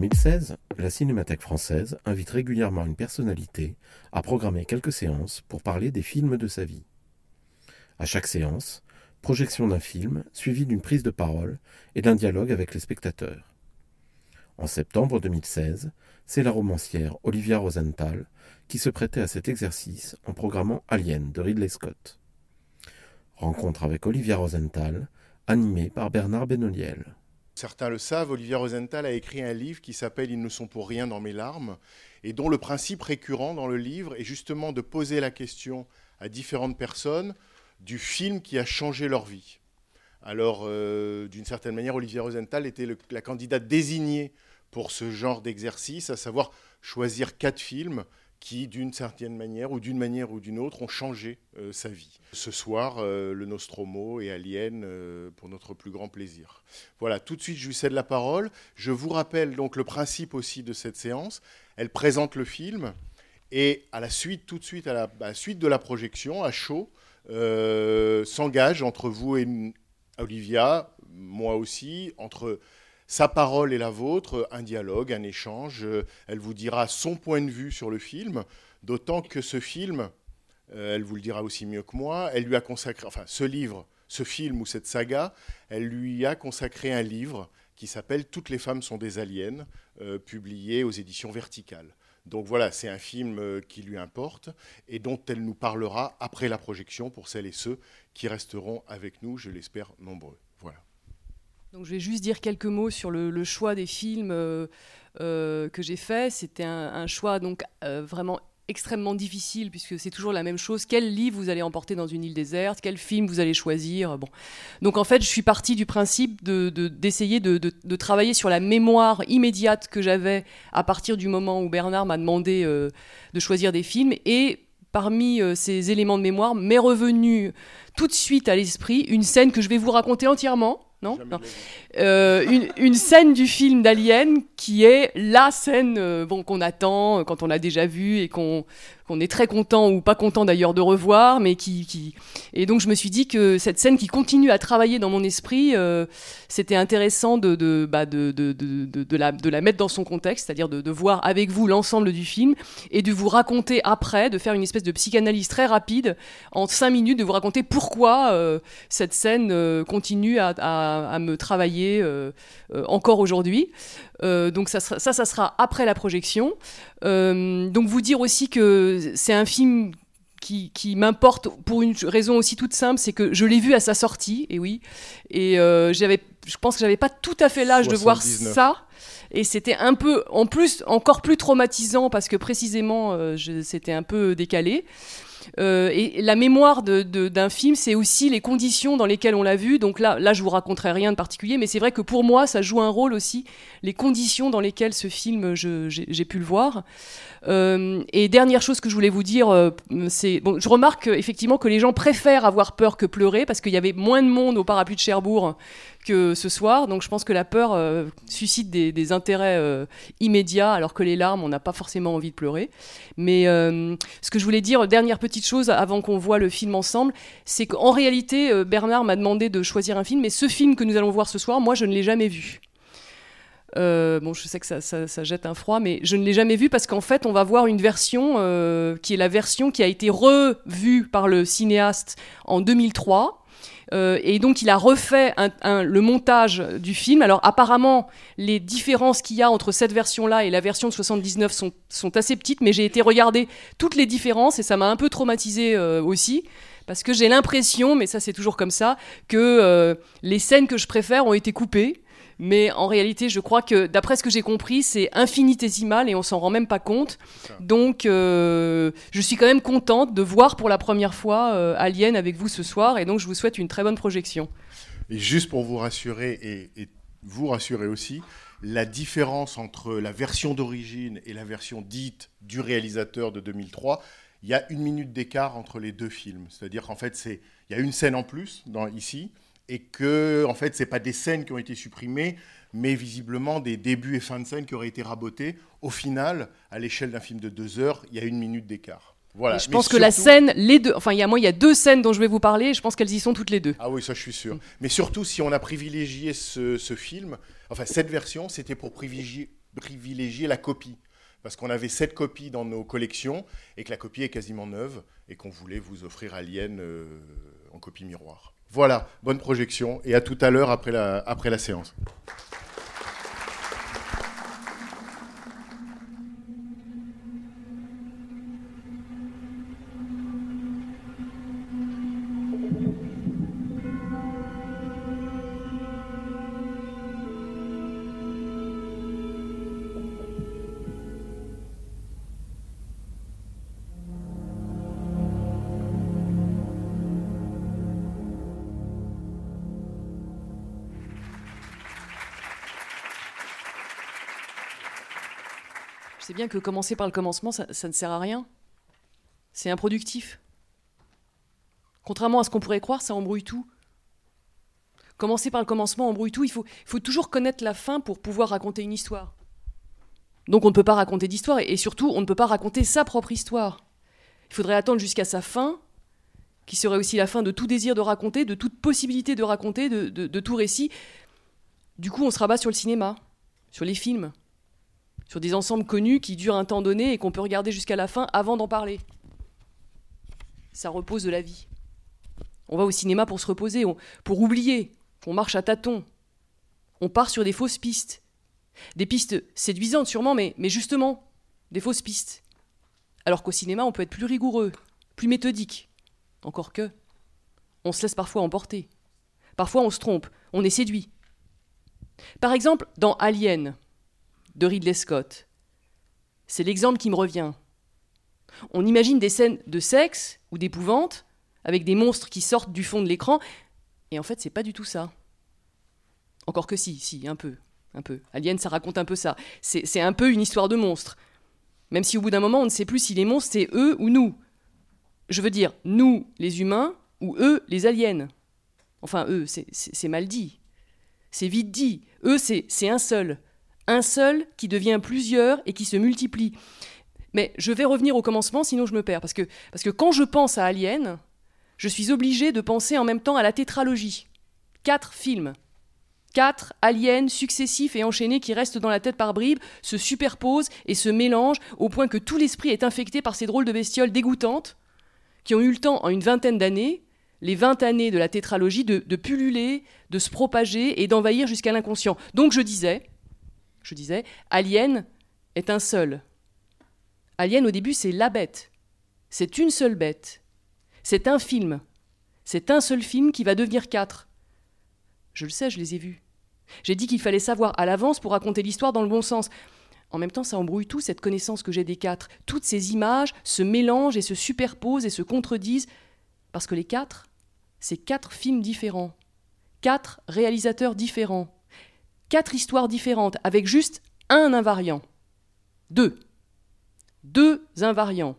2016, la Cinémathèque française invite régulièrement une personnalité à programmer quelques séances pour parler des films de sa vie. À chaque séance, projection d'un film suivie d'une prise de parole et d'un dialogue avec les spectateurs. En septembre 2016, c'est la romancière Olivia Rosenthal qui se prêtait à cet exercice en programmant Alien de Ridley Scott. Rencontre avec Olivia Rosenthal, animée par Bernard Benoliel. Certains le savent, Olivia Rosenthal a écrit un livre qui s'appelle Ils ne sont pour rien dans mes larmes, et dont le principe récurrent dans le livre est justement de poser la question à différentes personnes du film qui a changé leur vie. Alors, euh, d'une certaine manière, Olivia Rosenthal était la candidate désignée pour ce genre d'exercice, à savoir choisir quatre films qui, d'une certaine manière ou d'une manière ou d'une autre, ont changé euh, sa vie. Ce soir, euh, le Nostromo et Alien euh, pour notre plus grand plaisir. Voilà, tout de suite, je lui cède la parole. Je vous rappelle donc le principe aussi de cette séance. Elle présente le film et à la suite, tout de suite, à la, à la suite de la projection, à chaud, s'engage entre vous et Olivia, moi aussi, entre sa parole et la vôtre, un dialogue, un échange. Euh, Elle vous dira son point de vue sur le film, d'autant que ce film, euh, elle vous le dira aussi mieux que moi, elle lui a consacré, enfin ce livre, ce film ou cette saga, elle lui a consacré un livre qui s'appelle Toutes les femmes sont des aliens, euh, publié aux éditions Verticales. Donc voilà, c'est un film qui lui importe et dont elle nous parlera après la projection pour celles et ceux qui resteront avec nous, je l'espère, nombreux. Donc je vais juste dire quelques mots sur le, choix des films euh, euh, que j'ai fait. C'était un, choix donc euh, vraiment extrêmement difficile puisque c'est toujours la même chose. Quel livre vous allez emporter dans une île déserte? Quel film vous allez choisir? Bon, donc en fait je suis partie du principe de- de- d'essayer de, de- de travailler sur la mémoire immédiate que j'avais à partir du moment où Bernard m'a demandé de choisir des films et Parmi ces éléments de mémoire, m'est revenu tout de suite à l'esprit une scène que je vais vous raconter entièrement. Non, Non. Euh, une, une scène du film d'Alien qui est la scène euh, bon, qu'on attend euh, quand on l'a déjà vu et qu'on qu'on est très content ou pas content d'ailleurs de revoir, mais qui, qui... Et donc je me suis dit que cette scène qui continue à travailler dans mon esprit, euh, c'était intéressant bah, de, de, de, de- la, de la mettre dans son contexte, c'est-à-dire de, voir avec vous l'ensemble du film et de vous raconter après, de faire une espèce de psychanalyse très rapide, en cinq minutes, de vous raconter pourquoi euh, cette scène euh, continue à, à- me travailler encore aujourd'hui. Euh, donc ça, sera- ça, ça sera après la projection. Euh, donc vous dire aussi que c'est un film qui, qui m'importe pour une raison aussi toute simple, c'est que je l'ai vu à sa sortie, et oui, et euh, j'avais, je pense que j'avais pas tout à fait l'âge de voir 79. ça. Et c'était un peu, en plus, encore plus traumatisant parce que précisément, c'était un peu décalé. Euh, et la mémoire d'un film, c'est aussi les conditions dans lesquelles on l'a vu. Donc là, là, je vous raconterai rien de particulier, mais c'est vrai que pour moi, ça joue un rôle aussi, les conditions dans lesquelles ce film, j'ai pu le voir. Euh, et dernière chose que je voulais vous dire, euh, c'est bon, je remarque effectivement que les gens préfèrent avoir peur que pleurer parce qu'il y avait moins de monde au parapluie de Cherbourg que ce soir. Donc je pense que la peur euh, suscite des, des intérêts euh, immédiats, alors que les larmes, on n'a pas forcément envie de pleurer. Mais euh, ce que je voulais dire, dernière petite chose avant qu'on voit le film ensemble, c'est qu'en réalité, euh, Bernard m'a demandé de choisir un film, mais ce film que nous allons voir ce soir, moi, je ne l'ai jamais vu. Euh, bon, je sais que ça, jette un froid, mais je ne l'ai jamais vu parce qu'en fait, on va voir une version euh, qui est la version qui a été revue par le cinéaste en 2003. Euh, et donc, il a refait le montage du film. Alors, apparemment, les différences qu'il y a entre cette version-là et la version de 79 sont, assez petites, mais j'ai été regarder toutes les différences et ça m'a un peu traumatisé aussi. Parce que j'ai l'impression, mais ça c'est toujours comme ça, que les scènes que je préfère ont été coupées. Mais en réalité, je crois que d'après ce que j'ai compris, c'est infinitésimal et on s'en rend même pas compte. Donc, euh, je suis quand même contente de voir pour la première fois euh, Alien avec vous ce soir et donc je vous souhaite une très bonne projection. Et juste pour vous rassurer et, et vous rassurer aussi, la différence entre la version d'origine et la version dite du réalisateur de 2003, il y a une minute d'écart entre les deux films. C'est-à-dire qu'en fait, il y a une scène en plus dans, ici, et que en fait, c'est pas des scènes qui ont été supprimées, mais visiblement des débuts et fins de scène qui auraient été rabotés. Au final, à l'échelle d'un film de deux heures, il y a une minute d'écart. Voilà. Je Mais pense que la scène, les deux, enfin, il y a moi, il y a deux scènes dont je vais vous parler. Je pense qu'elles y sont toutes les deux. Ah oui, ça je suis sûr. Mais surtout, si on a privilégié ce, ce film, enfin cette version, c'était pour privilégier, privilégier la copie. Parce qu'on avait cette copie dans nos collections et que la copie est quasiment neuve et qu'on voulait vous offrir Alien euh, en copie miroir. Voilà, bonne projection et à tout à l'heure après la, après la séance. Que commencer par le commencement, ça, ne sert à rien. C'est improductif. Contrairement à ce qu'on pourrait croire, ça embrouille tout. Commencer par le commencement embrouille tout. Il faut, toujours connaître la fin pour pouvoir raconter une histoire. Donc on ne peut pas raconter d'histoire et, surtout on ne peut pas raconter sa propre histoire. Il faudrait attendre jusqu'à sa fin, qui serait aussi la fin de tout désir de raconter, de toute possibilité de raconter, de tout récit. Du coup, on se rabat sur le cinéma, sur les films, sur des ensembles connus qui durent un temps donné et qu'on peut regarder jusqu'à la fin avant d'en parler. Ça repose de la vie. On va au cinéma pour se reposer, pour oublier, on marche à tâtons. On part sur des fausses pistes. Des pistes séduisantes sûrement, mais justement, des fausses pistes. Alors qu'au cinéma, on peut être plus rigoureux, plus méthodique. Encore que, on se laisse parfois emporter. Parfois, on se trompe, on est séduit. Par exemple, dans Alien, de Ridley Scott. C'est l'exemple qui me revient. On imagine des scènes de sexe ou d'épouvante avec des monstres qui sortent du fond de l'écran, et en fait, c'est pas du tout ça. Encore que si, si, un peu, un peu. Alien, ça raconte un peu ça. C'est un peu une histoire de monstres. Même si au bout d'un moment, on ne sait plus si les monstres, c'est eux ou nous. Je veux dire, nous, les humains, ou eux, les aliens. Enfin, eux, c'est- mal dit. C'est vite dit. Eux, c'est un seul. Un seul qui devient plusieurs et qui se multiplie. Mais je vais revenir au commencement, sinon je me perds. Parce que, parce que quand je pense à Alien, je suis obligé de penser en même temps à la tétralogie. Quatre films. Quatre aliens successifs et enchaînés qui restent dans la tête par bribes, se superposent et se mélangent au point que tout l'esprit est infecté par ces drôles de bestioles dégoûtantes qui ont eu le temps en une vingtaine d'années, les 20 années de la tétralogie, de, de pulluler, de se propager et d'envahir jusqu'à l'inconscient. Donc je disais, je disais, Alien est un seul. Alien au début c'est la bête. C'est une seule bête. C'est un film. C'est un seul film qui va devenir quatre. Je le sais, je les ai vus. J'ai dit qu'il fallait savoir à l'avance pour raconter l'histoire dans le bon sens. En même temps, ça embrouille tout, cette connaissance que j'ai des quatre. Toutes ces images se mélangent et se superposent et se contredisent, parce que les quatre, c'est quatre films différents, quatre réalisateurs différents, quatre histoires différentes, avec juste un invariant. Deux. Deux invariants.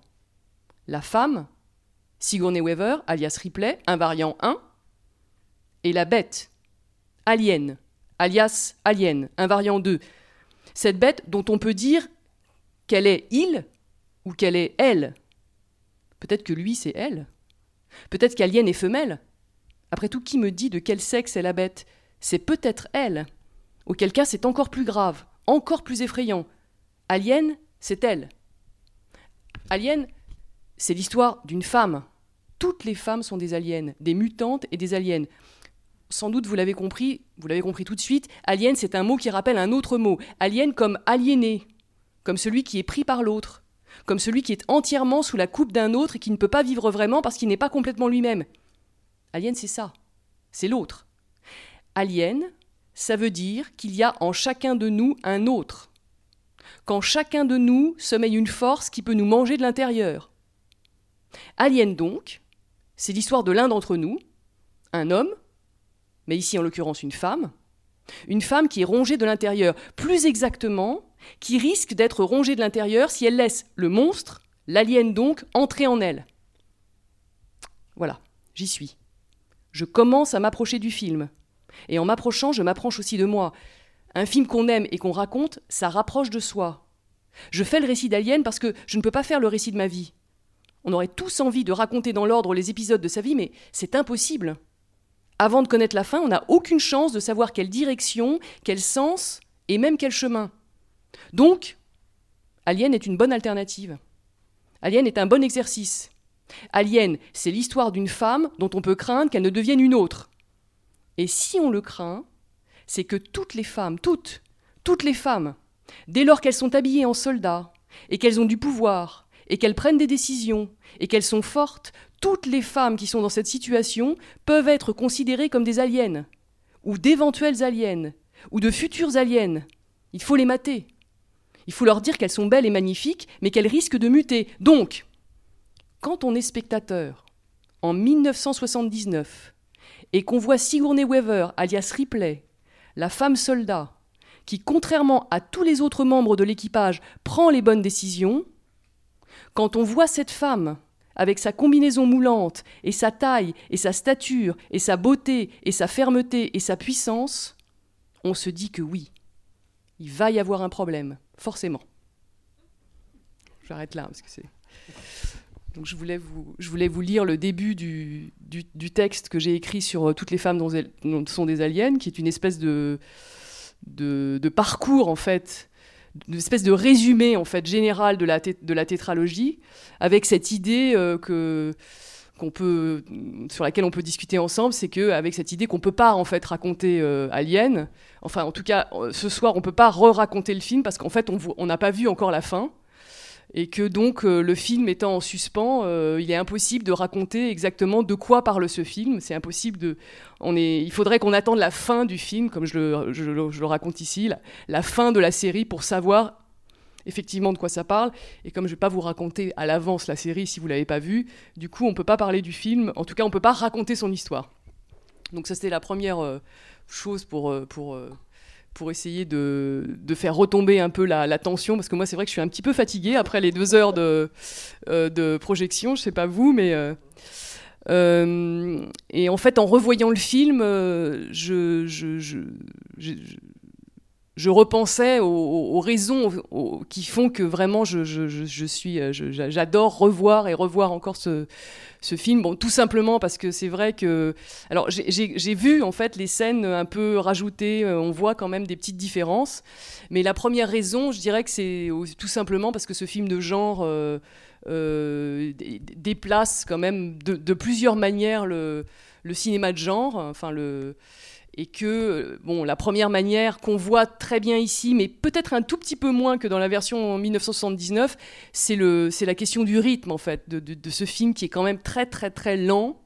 La femme, Sigourney Weaver, alias Ripley, invariant 1, et la bête, Alien, alias Alien, invariant 2. Cette bête dont on peut dire qu'elle est il ou qu'elle est elle. Peut-être que lui, c'est elle. Peut-être qu'Alien est femelle. Après tout, qui me dit de quel sexe est la bête? C'est peut-être elle. Auquel cas, c'est encore plus grave, encore plus effrayant. Alien, c'est elle. Alien, c'est l'histoire d'une femme. Toutes les femmes sont des aliens, des mutantes et des aliens. Sans doute vous l'avez compris, vous l'avez compris tout de suite, alien c'est un mot qui rappelle un autre mot. Alien comme aliéné, comme celui qui est pris par l'autre, comme celui qui est entièrement sous la coupe d'un autre et qui ne peut pas vivre vraiment parce qu'il n'est pas complètement lui-même. Alien c'est ça, c'est l'autre. Alien, ça veut dire qu'il y a en chacun de nous un autre. Qu'en chacun de nous sommeille une force qui peut nous manger de l'intérieur. Alien donc, c'est l'histoire de l'un d'entre nous, un homme, mais ici en l'occurrence une femme, Une femme qui est rongée de l'intérieur. Plus exactement, qui risque d'être rongée de l'intérieur si elle laisse le monstre, l'alien donc, entrer en elle. Voilà, j'y suis. Je commence à m'approcher du film. Et en m'approchant, je m'approche aussi de moi. Un film qu'on aime et qu'on raconte, ça rapproche de soi. Je fais le récit d'Alien parce que je ne peux pas faire le récit de ma vie. On aurait tous envie de raconter dans l'ordre les épisodes de sa vie, mais c'est impossible. Avant de connaître la fin, on n'a aucune chance de savoir quelle direction, quel sens et même quel chemin. Donc, Alien est une bonne alternative. Alien est un bon exercice. Alien, c'est l'histoire d'une femme dont on peut craindre qu'elle ne devienne une autre. Et si on le craint, c'est que toutes les femmes, toutes, toutes les femmes, dès lors qu'elles sont habillées en soldats, et qu'elles ont du pouvoir, et qu'elles prennent des décisions, et qu'elles sont fortes, toutes les femmes qui sont dans cette situation peuvent être considérées comme des aliens, ou d'éventuelles aliens, ou de futures aliens. Il faut les mater. Il faut leur dire qu'elles sont belles et magnifiques, mais qu'elles risquent de muter. Donc, quand on est spectateur, en 1979, et qu'on voit Sigourney Weaver, alias Ripley, la femme soldat, qui, contrairement à tous les autres membres de l'équipage, prend les bonnes décisions, quand on voit cette femme, avec sa combinaison moulante, et sa taille, et sa stature, et sa beauté, et sa fermeté, et sa puissance, on se dit que oui, il va y avoir un problème, forcément. J'arrête là, parce que c'est... Donc je voulais vous, lire le début du, texte que j'ai écrit sur euh, toutes les femmes dont, elles, sont des aliens, qui est une espèce de, parcours en fait, une espèce de résumé en fait général de la, tétralogie, avec cette idée euh, que qu'on peut, sur laquelle on peut discuter ensemble, c'est que avec cette idée qu'on peut pas en fait raconter euh, Alien, enfin en tout cas euh, ce soir on peut pas re-raconter le film parce qu'en fait on n'a pas vu encore la fin et que donc euh, le film étant en suspens, euh, il est impossible de raconter exactement de quoi parle ce film. C'est impossible de. On est, il faudrait qu'on attende la fin du film, comme je le, je le- raconte ici, la, fin de la série pour savoir effectivement de quoi ça parle. Et comme je vais pas vous raconter à l'avance la série si vous l'avez pas vue, du coup on peut pas parler du film. En tout cas, on peut pas raconter son histoire. Donc ça c'était la première euh, chose pour pour pour essayer de, faire retomber un peu la, tension, parce que moi c'est vrai que je suis un petit peu fatiguée après les deux heures de, euh, projection, je sais pas vous, mais... euh, euh, et en fait, en revoyant le film, je, je, repensais aux, raisons qui font que vraiment je, je, je, suis, euh, j'adore revoir et revoir encore ce, ce film. Bon, tout simplement parce que c'est vrai que, alors j'ai- vu en fait les scènes un peu rajoutées, euh, on voit quand même des petites différences. Mais la première raison, je dirais que c'est tout simplement parce que ce film de genre euh, dé- déplace quand même de, de plusieurs manières le, le cinéma de genre, enfin le et que euh, bon la première manière qu'on voit très bien ici mais peut-être un tout petit peu moins que dans la version en 1979 c'est la question du rythme en fait de, de- ce film qui est quand même très très très lent.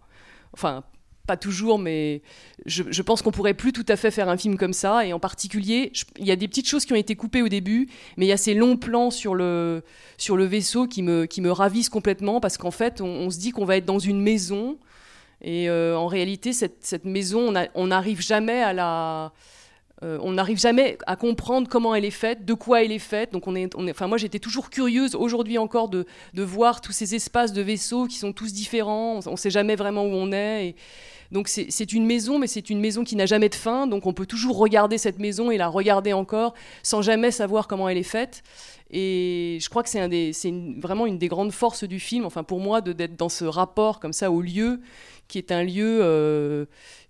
Enfin pas toujours mais je, je pense qu'on pourrait plus tout à fait faire un film comme ça. Et en particulier il y a des petites choses qui ont été coupées au début mais il y a ces longs plans sur le sur le vaisseau qui me qui me ravissent complètement parce qu'en fait on se dit qu'on va être dans une maison et euh, en réalité, cette, maison, on n'arrive jamais à la. euh, on n'arrive jamais à comprendre comment elle est faite, de quoi elle est faite. Donc, moi, j'étais toujours curieuse aujourd'hui encore de, voir tous ces espaces de vaisseaux qui sont tous différents. On ne sait jamais vraiment où on est. Donc, c'est une maison, mais c'est une maison qui n'a jamais de fin. Donc, on peut toujours regarder cette maison et la regarder encore sans jamais savoir comment elle est faite. Et je crois que c'est vraiment une des grandes forces du film, enfin pour moi, d'être dans ce rapport comme ça au lieu, qui est un lieu euh,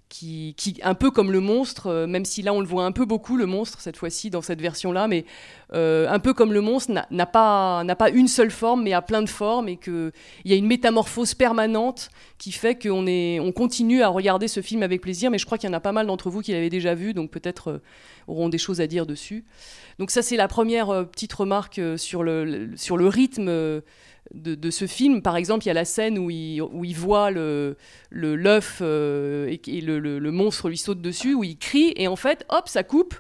qui, un peu comme le monstre, euh, même si là on le voit un peu beaucoup, le monstre, cette fois-ci, dans cette version-là, mais euh, un peu comme le monstre, n'a- pas, pas une seule forme, mais a plein de formes, et qu'il y a une métamorphose permanente qui fait qu'on on continue à regarder ce film avec plaisir, mais je crois qu'il y en a pas mal d'entre vous qui l'avaient déjà vu, donc peut-être auront des choses à dire dessus. Donc ça, c'est la première petite remarque sur, le, sur le rythme de, ce film. Par exemple, il y a la scène où il, où il voit le l'œuf euh, et, le, le- monstre lui saute dessus, où il crie, et en fait, hop, ça coupe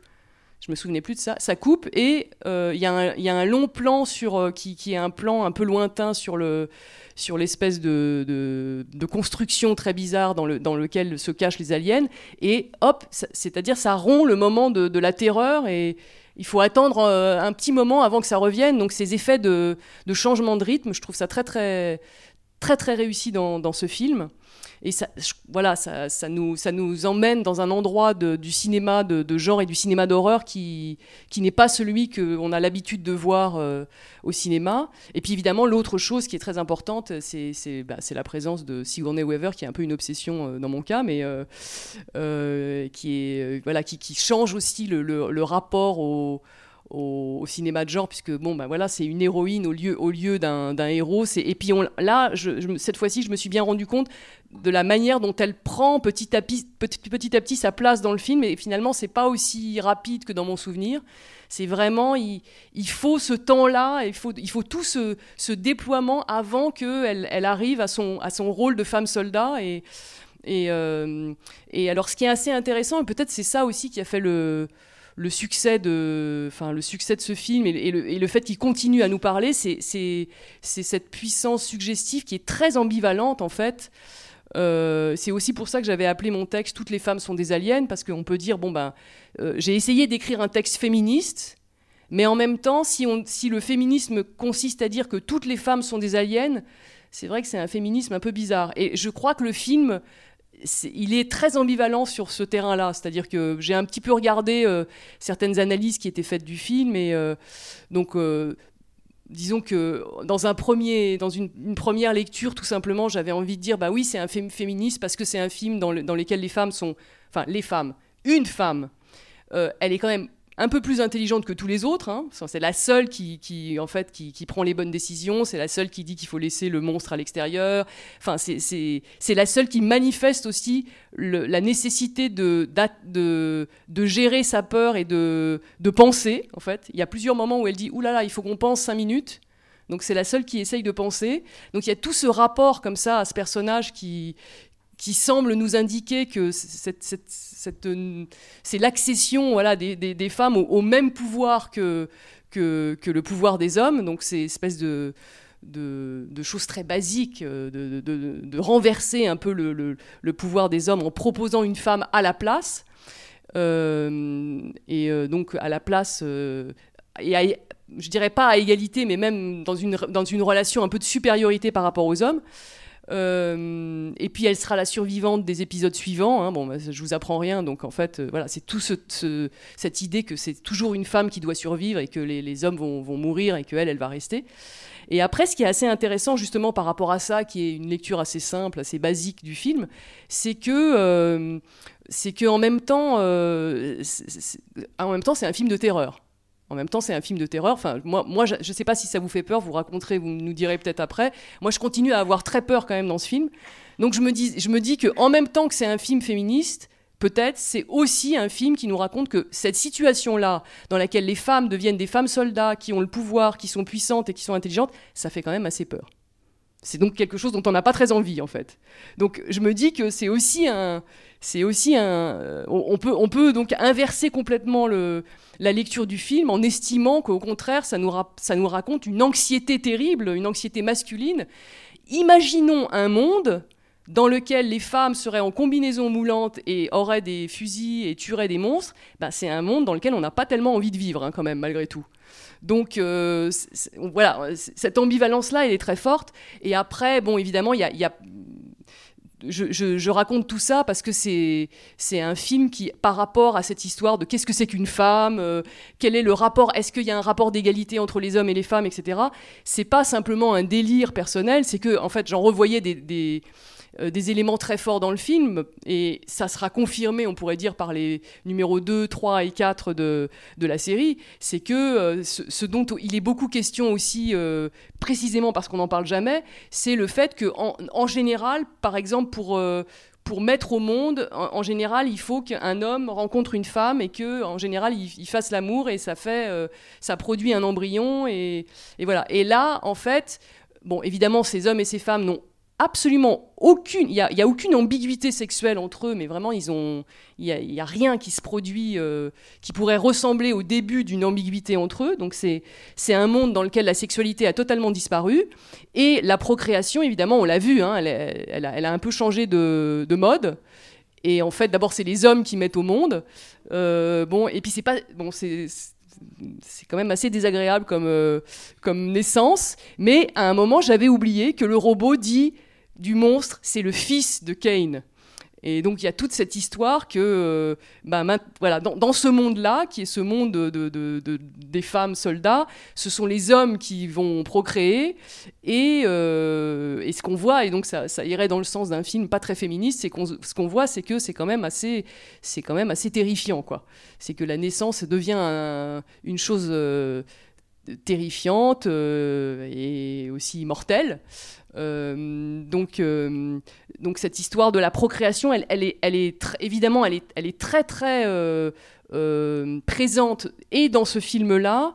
je me souvenais plus de ça. Ça coupe et euh, il y, a un- il y a un long plan sur euh, qui, qui est un plan un peu lointain sur le sur l'espèce de, de, construction très bizarre dans, le, dans lequel se cachent les aliens. Et hop, c'est-à-dire ça rompt le moment de, de la terreur et il faut attendre euh, un petit moment avant que ça revienne. Donc ces effets de, changement de rythme, je trouve ça très très très très réussi dans ce film. Et ça, voilà, ça, nous, emmène dans un endroit du cinéma de, genre et du cinéma d'horreur qui, n'est pas celui qu'on a l'habitude de voir euh, au cinéma. Et puis évidemment, l'autre chose qui est très importante, c'est bah, la présence de Sigourney Weaver, qui est un peu une obsession euh, dans mon cas, mais euh, qui, change aussi le rapport au, au, cinéma de genre, puisque bon, bah, voilà, c'est une héroïne au lieu, au lieu d'un héros. Et puis on- là, cette fois-ci, je me suis bien rendu compte de la manière dont elle prend petit à petit, petit, petit à petit sa place dans le film. Et finalement, c'est pas aussi rapide que dans mon souvenir. C'est vraiment, il, il faut ce temps-là, il faut, il faut tout ce, ce déploiement avant qu'elle elle arrive à son, à son rôle de femme soldat. Et, et, euh, et alors, ce qui est assez intéressant, et peut-être c'est ça aussi qui a fait le, le succès de, enfin, le succès de ce film et, le, et le fait qu'il continue à nous parler, c'est cette puissance suggestive qui est très ambivalente en fait. Euh, c'est aussi pour ça que j'avais appelé mon texte Toutes les femmes sont des aliens, parce qu'on peut dire, bon ben, euh, j'ai essayé d'écrire un texte féministe, mais en même temps, si, on, si le féminisme consiste à dire que toutes les femmes sont des aliens, c'est vrai que c'est un féminisme un peu bizarre. Et je crois que le film, il est très ambivalent sur ce terrain-là. C'est-à-dire que j'ai un petit peu regardé euh, certaines analyses qui étaient faites du film, et euh, donc. euh, Disons que dans, un premier, dans une, première lecture, tout simplement, j'avais envie de dire bah oui, c'est un film féministe parce que c'est un film dans, le- dans lequel les femmes sont. Enfin, les femmes. Une femme, elle est quand même un peu plus intelligente que tous les autres. hein. C'est la seule qui, en fait, qui, prend les bonnes décisions. C'est la seule qui dit qu'il faut laisser le monstre à l'extérieur. Enfin, c'est- la seule qui manifeste aussi la nécessité de, gérer sa peur et de, de penser. En fait, il y a plusieurs moments où elle dit oulala, là là, il faut qu'on pense cinq minutes. Donc c'est la seule qui essaye de penser. Donc il y a tout ce rapport comme ça à ce personnage qui qui semble nous indiquer que euh, c'est l'accession voilà, des, femmes au, même pouvoir que, le pouvoir des hommes. Donc c'est espèce de, de, très basiques, euh, de, renverser un peu le, pouvoir des hommes en proposant une femme à la place. Euh, et euh, donc à la place, et je dirais pas à égalité, mais même dans une, dans une relation un peu de supériorité par rapport aux hommes. Euh, et puis elle sera la survivante des épisodes suivants. hein. Bon, bah, je vous apprends rien, donc en fait, euh, voilà, c'est tout ce, ce- cette idée que c'est toujours une femme qui doit survivre et que les, hommes vont, mourir et qu'elle, elle va rester. Et après, ce qui est assez intéressant justement par rapport à ça, qui est une lecture assez simple, assez basique du film, c'est que euh, c'est que en même temps, en même temps, c'est un film de terreur. En même temps, c'est un film de terreur. Enfin, moi, je ne sais pas si ça vous fait peur, vous vous nous direz peut-être après. Moi, je continue à avoir très peur quand même dans ce film. Donc, je me dis, je me dis que en même temps que c'est un film féministe, peut-être c'est aussi un film qui nous raconte que cette situation-là, dans laquelle les femmes deviennent des femmes soldats, qui ont le pouvoir, qui sont puissantes et qui sont intelligentes, ça fait quand même assez peur. C'est donc quelque chose dont on n'a pas très envie, en fait. Donc, je me dis que c'est aussi un, c'est aussi un, on, peut, on peut donc inverser complètement la lecture du film en estimant qu'au contraire, ça nous, rap- ça nous raconte une anxiété terrible, une anxiété masculine. Imaginons un monde dans lequel les femmes seraient en combinaison moulante et auraient des fusils et tueraient des monstres, ben, c'est un monde dans lequel on n'a pas tellement envie de vivre, hein, quand même, malgré tout. Donc euh, voilà, cette ambivalence-là, elle est très forte. Et après, bon, évidemment, il y a, je, raconte tout ça parce que c'est un film qui, par rapport à cette histoire de qu'est-ce que c'est qu'une femme, euh, quel est le rapport, est-ce qu'il y a un rapport d'égalité entre les hommes et les femmes, etc. C'est pas simplement un délire personnel, c'est que en fait j'en revoyais des, euh, des éléments très forts dans le film et ça sera confirmé, on pourrait dire, par les numéros 2, 3 et 4 de, de la série, c'est que euh, ce, dont il est beaucoup question aussi, euh, précisément parce qu'on n'en parle jamais, c'est le fait que en, général, par exemple, pour, pour mettre au monde, en, général, il faut qu'un homme rencontre une femme et que, en général, il, il fasse l'amour et ça fait, ça produit un embryon et, et voilà. Et là, en fait, bon, évidemment, ces hommes et ces femmes n'ont absolument aucune, il n'y a, aucune ambiguïté sexuelle entre eux, mais vraiment, ils ont, il n'y a, rien qui se produit euh, qui pourrait ressembler au début d'une ambiguïté entre eux. Donc c'est, un monde dans lequel la sexualité a totalement disparu. Et la procréation, évidemment, on l'a vu, hein, elle, elle a, un peu changé de, de mode. Et en fait, d'abord, c'est les hommes qui mettent au monde. Euh, bon, et puis c'est pas, bon, c'est quand même assez désagréable comme, euh, comme naissance. Mais à un moment, j'avais oublié que le robot dit du monstre, c'est le fils de Cain. Et donc il y a toute cette histoire que, euh, bah, voilà, dans, ce monde-là, qui est ce monde de, de- de- de- des femmes soldats, ce sont les hommes qui vont procréer. Et, euh, ce qu'on voit, et donc ça, irait dans le sens d'un film pas très féministe, c'est qu'on ce qu'on voit, c'est que c'est quand même assez, c'est quand même assez terrifiant, quoi. C'est que la naissance devient un- une chose euh, terrifiante et aussi mortelle. Euh, donc, euh, donc cette histoire de la procréation, elle, est, elle est évidemment, elle est, elle est très très euh, présente et dans ce film-là.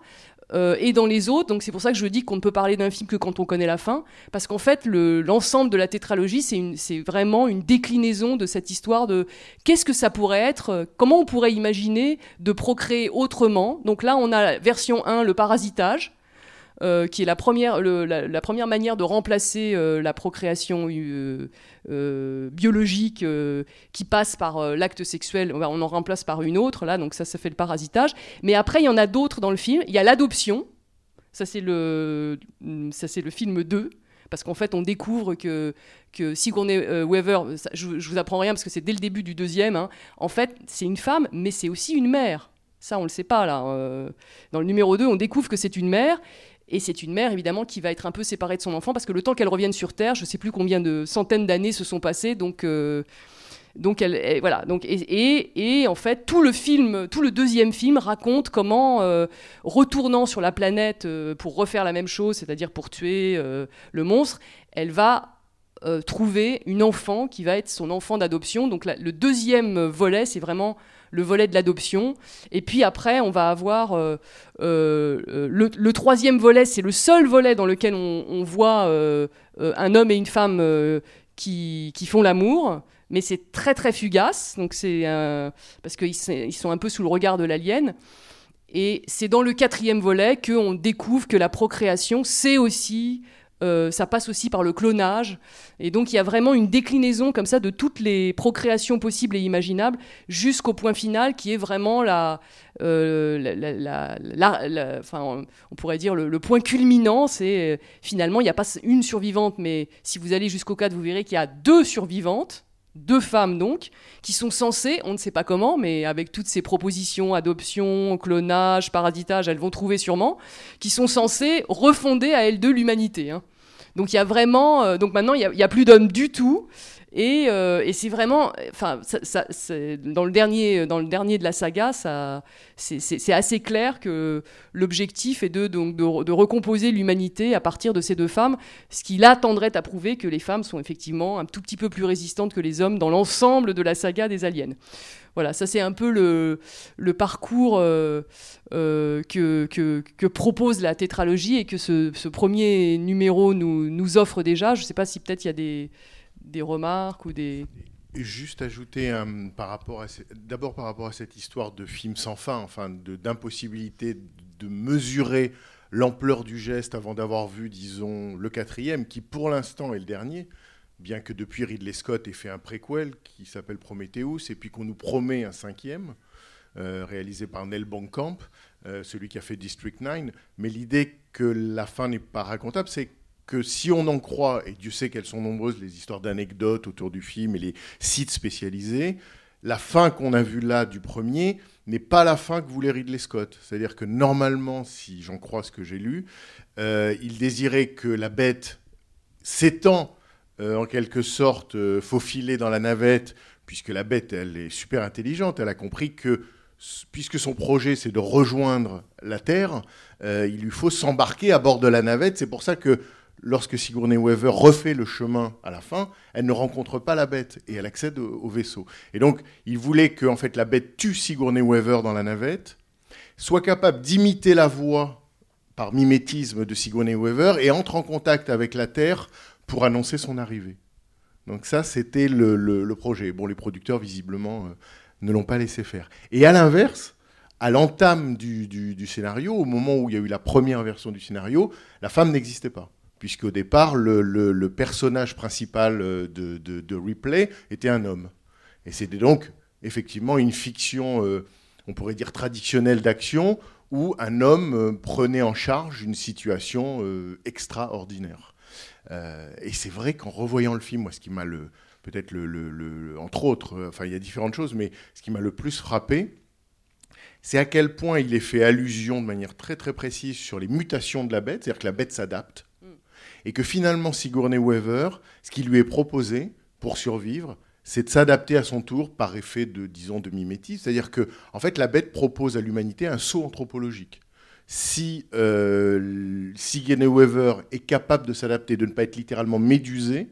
et dans les autres, donc c'est pour ça que je dis qu'on ne peut parler d'un film que quand on connaît la fin, parce qu'en fait le- l'ensemble de la tétralogie, c'est vraiment une déclinaison de cette histoire de qu'est-ce que ça pourrait être, comment on pourrait imaginer de procréer autrement. Donc là, on a version 1, le parasitage, euh, qui est la première, la, première manière de remplacer euh, la procréation euh, biologique qui passe par l'acte sexuel. On en remplace par une autre, là, donc ça, ça fait le parasitage. Mais après, il y en a d'autres dans le film. Il y a l'adoption. Ça, c'est le, le film 2. Parce qu'en fait, on découvre que, que Sigourney euh, Weaver, je, je vous apprends rien parce que c'est dès le début du deuxième, hein, en fait, c'est une femme, mais c'est aussi une mère. Ça, on le sait pas, là. dans le numéro 2, on découvre que c'est une mère. Et c'est une mère, évidemment, qui va être un peu séparée de son enfant parce que le temps qu'elle revienne sur Terre, je ne sais plus combien de centaines d'années se sont passées. Donc, euh, donc elle, voilà. Donc, et, et, en fait, tout le film, tout le deuxième film raconte comment, euh, retournant sur la planète euh, pour refaire la même chose, c'est-à-dire pour tuer le monstre, elle va trouver une enfant qui va être son enfant d'adoption. Donc le deuxième volet, c'est vraiment le volet de l'adoption. Et puis après, on va avoir euh, euh, le, troisième volet, c'est le seul volet dans lequel on, voit euh, un homme et une femme qui, qui font l'amour. Mais c'est très très fugace, donc c'est parce qu'ils sont un peu sous le regard de l'alien. Et c'est dans le quatrième volet qu'on découvre que la procréation, c'est aussi, euh, ça passe aussi par le clonage. Et donc il y a vraiment une déclinaison comme ça de toutes les procréations possibles et imaginables jusqu'au point final qui est vraiment la, euh, la- la- la- enfin, on- pourrait dire le, point culminant, c'est euh, finalement il n'y a pas une survivante, mais si vous allez jusqu'au cadre, vous verrez qu'il y a deux survivantes, deux femmes donc, qui sont censées, on ne sait pas comment, mais avec toutes ces propositions, adoption, clonage, parasitage, elles vont trouver sûrement, qui sont censées refonder à elles deux l'humanité. hein. Donc il y a vraiment, euh, donc maintenant il y a- a, plus d'hommes du tout. Et, euh, et c'est vraiment, enfin, dans le dernier, dans le dernier de la saga, ça, c'est- assez clair que l'objectif est de, donc, de, recomposer l'humanité à partir de ces deux femmes, ce qui là tendrait à prouver que les femmes sont effectivement un tout petit peu plus résistantes que les hommes dans l'ensemble de la saga des aliens. Voilà, ça c'est un peu le, parcours euh, euh, que, propose la tétralogie et que ce, premier numéro nous offre déjà. Je ne sais pas si peut-être il y a des, des remarques ou des... Juste ajouter un- par rapport à d'abord par rapport à cette histoire de film sans fin, enfin d'impossibilité de mesurer l'ampleur du geste avant d'avoir vu, disons, le quatrième, qui pour l'instant est le dernier, bien que depuis Ridley Scott ait fait un préquel qui s'appelle Prometheus, et puis qu'on nous promet un cinquième, euh, réalisé par Neil Blomkamp, euh, celui qui a fait District 9. Mais l'idée que la fin n'est pas racontable, c'est que si on en croit, et Dieu sait qu'elles sont nombreuses, les histoires d'anecdotes autour du film et les sites spécialisés, la fin qu'on a vue là du premier n'est pas la fin que voulait Ridley Scott. C'est-à-dire que normalement, si j'en crois ce que j'ai lu, euh, il désirait que la bête s'étend euh, en quelque sorte euh, faufilée dans la navette, puisque la bête, elle est super intelligente, elle a compris que puisque son projet c'est de rejoindre la Terre, euh, il lui faut s'embarquer à bord de la navette. C'est pour ça que lorsque Sigourney Weaver refait le chemin à la fin, elle ne rencontre pas la bête et elle accède au, au vaisseau. Et donc, il voulait que en fait, la bête tue Sigourney Weaver dans la navette, soit capable d'imiter la voix par mimétisme de Sigourney Weaver et entre en contact avec la Terre pour annoncer son arrivée. Donc ça, c'était le, projet. Bon, les producteurs, visiblement, euh, ne l'ont pas laissé faire. Et à l'inverse, à l'entame du scénario, au moment où il y a eu la première version du scénario, la femme n'existait pas. Puisqu'au départ, le, personnage principal euh, de, Ripley était un homme. Et c'était donc effectivement une fiction, euh, on pourrait dire traditionnelle d'action, où un homme euh, prenait en charge une situation extraordinaire. Et c'est vrai qu'en revoyant le film, moi, ce qui m'a peut-être le, entre autres, enfin il y a différentes choses, mais ce qui m'a le plus frappé, c'est à quel point il est fait allusion de manière très très précise sur les mutations de la bête, c'est-à-dire que la bête s'adapte, et que finalement Sigourney Weaver, ce qui lui est proposé pour survivre, c'est de s'adapter à son tour par effet de, disons, de mimétisme. C'est-à-dire que, en fait, la bête propose à l'humanité un saut anthropologique. Si euh, Sigourney Weaver est capable de s'adapter, de ne pas être littéralement médusée,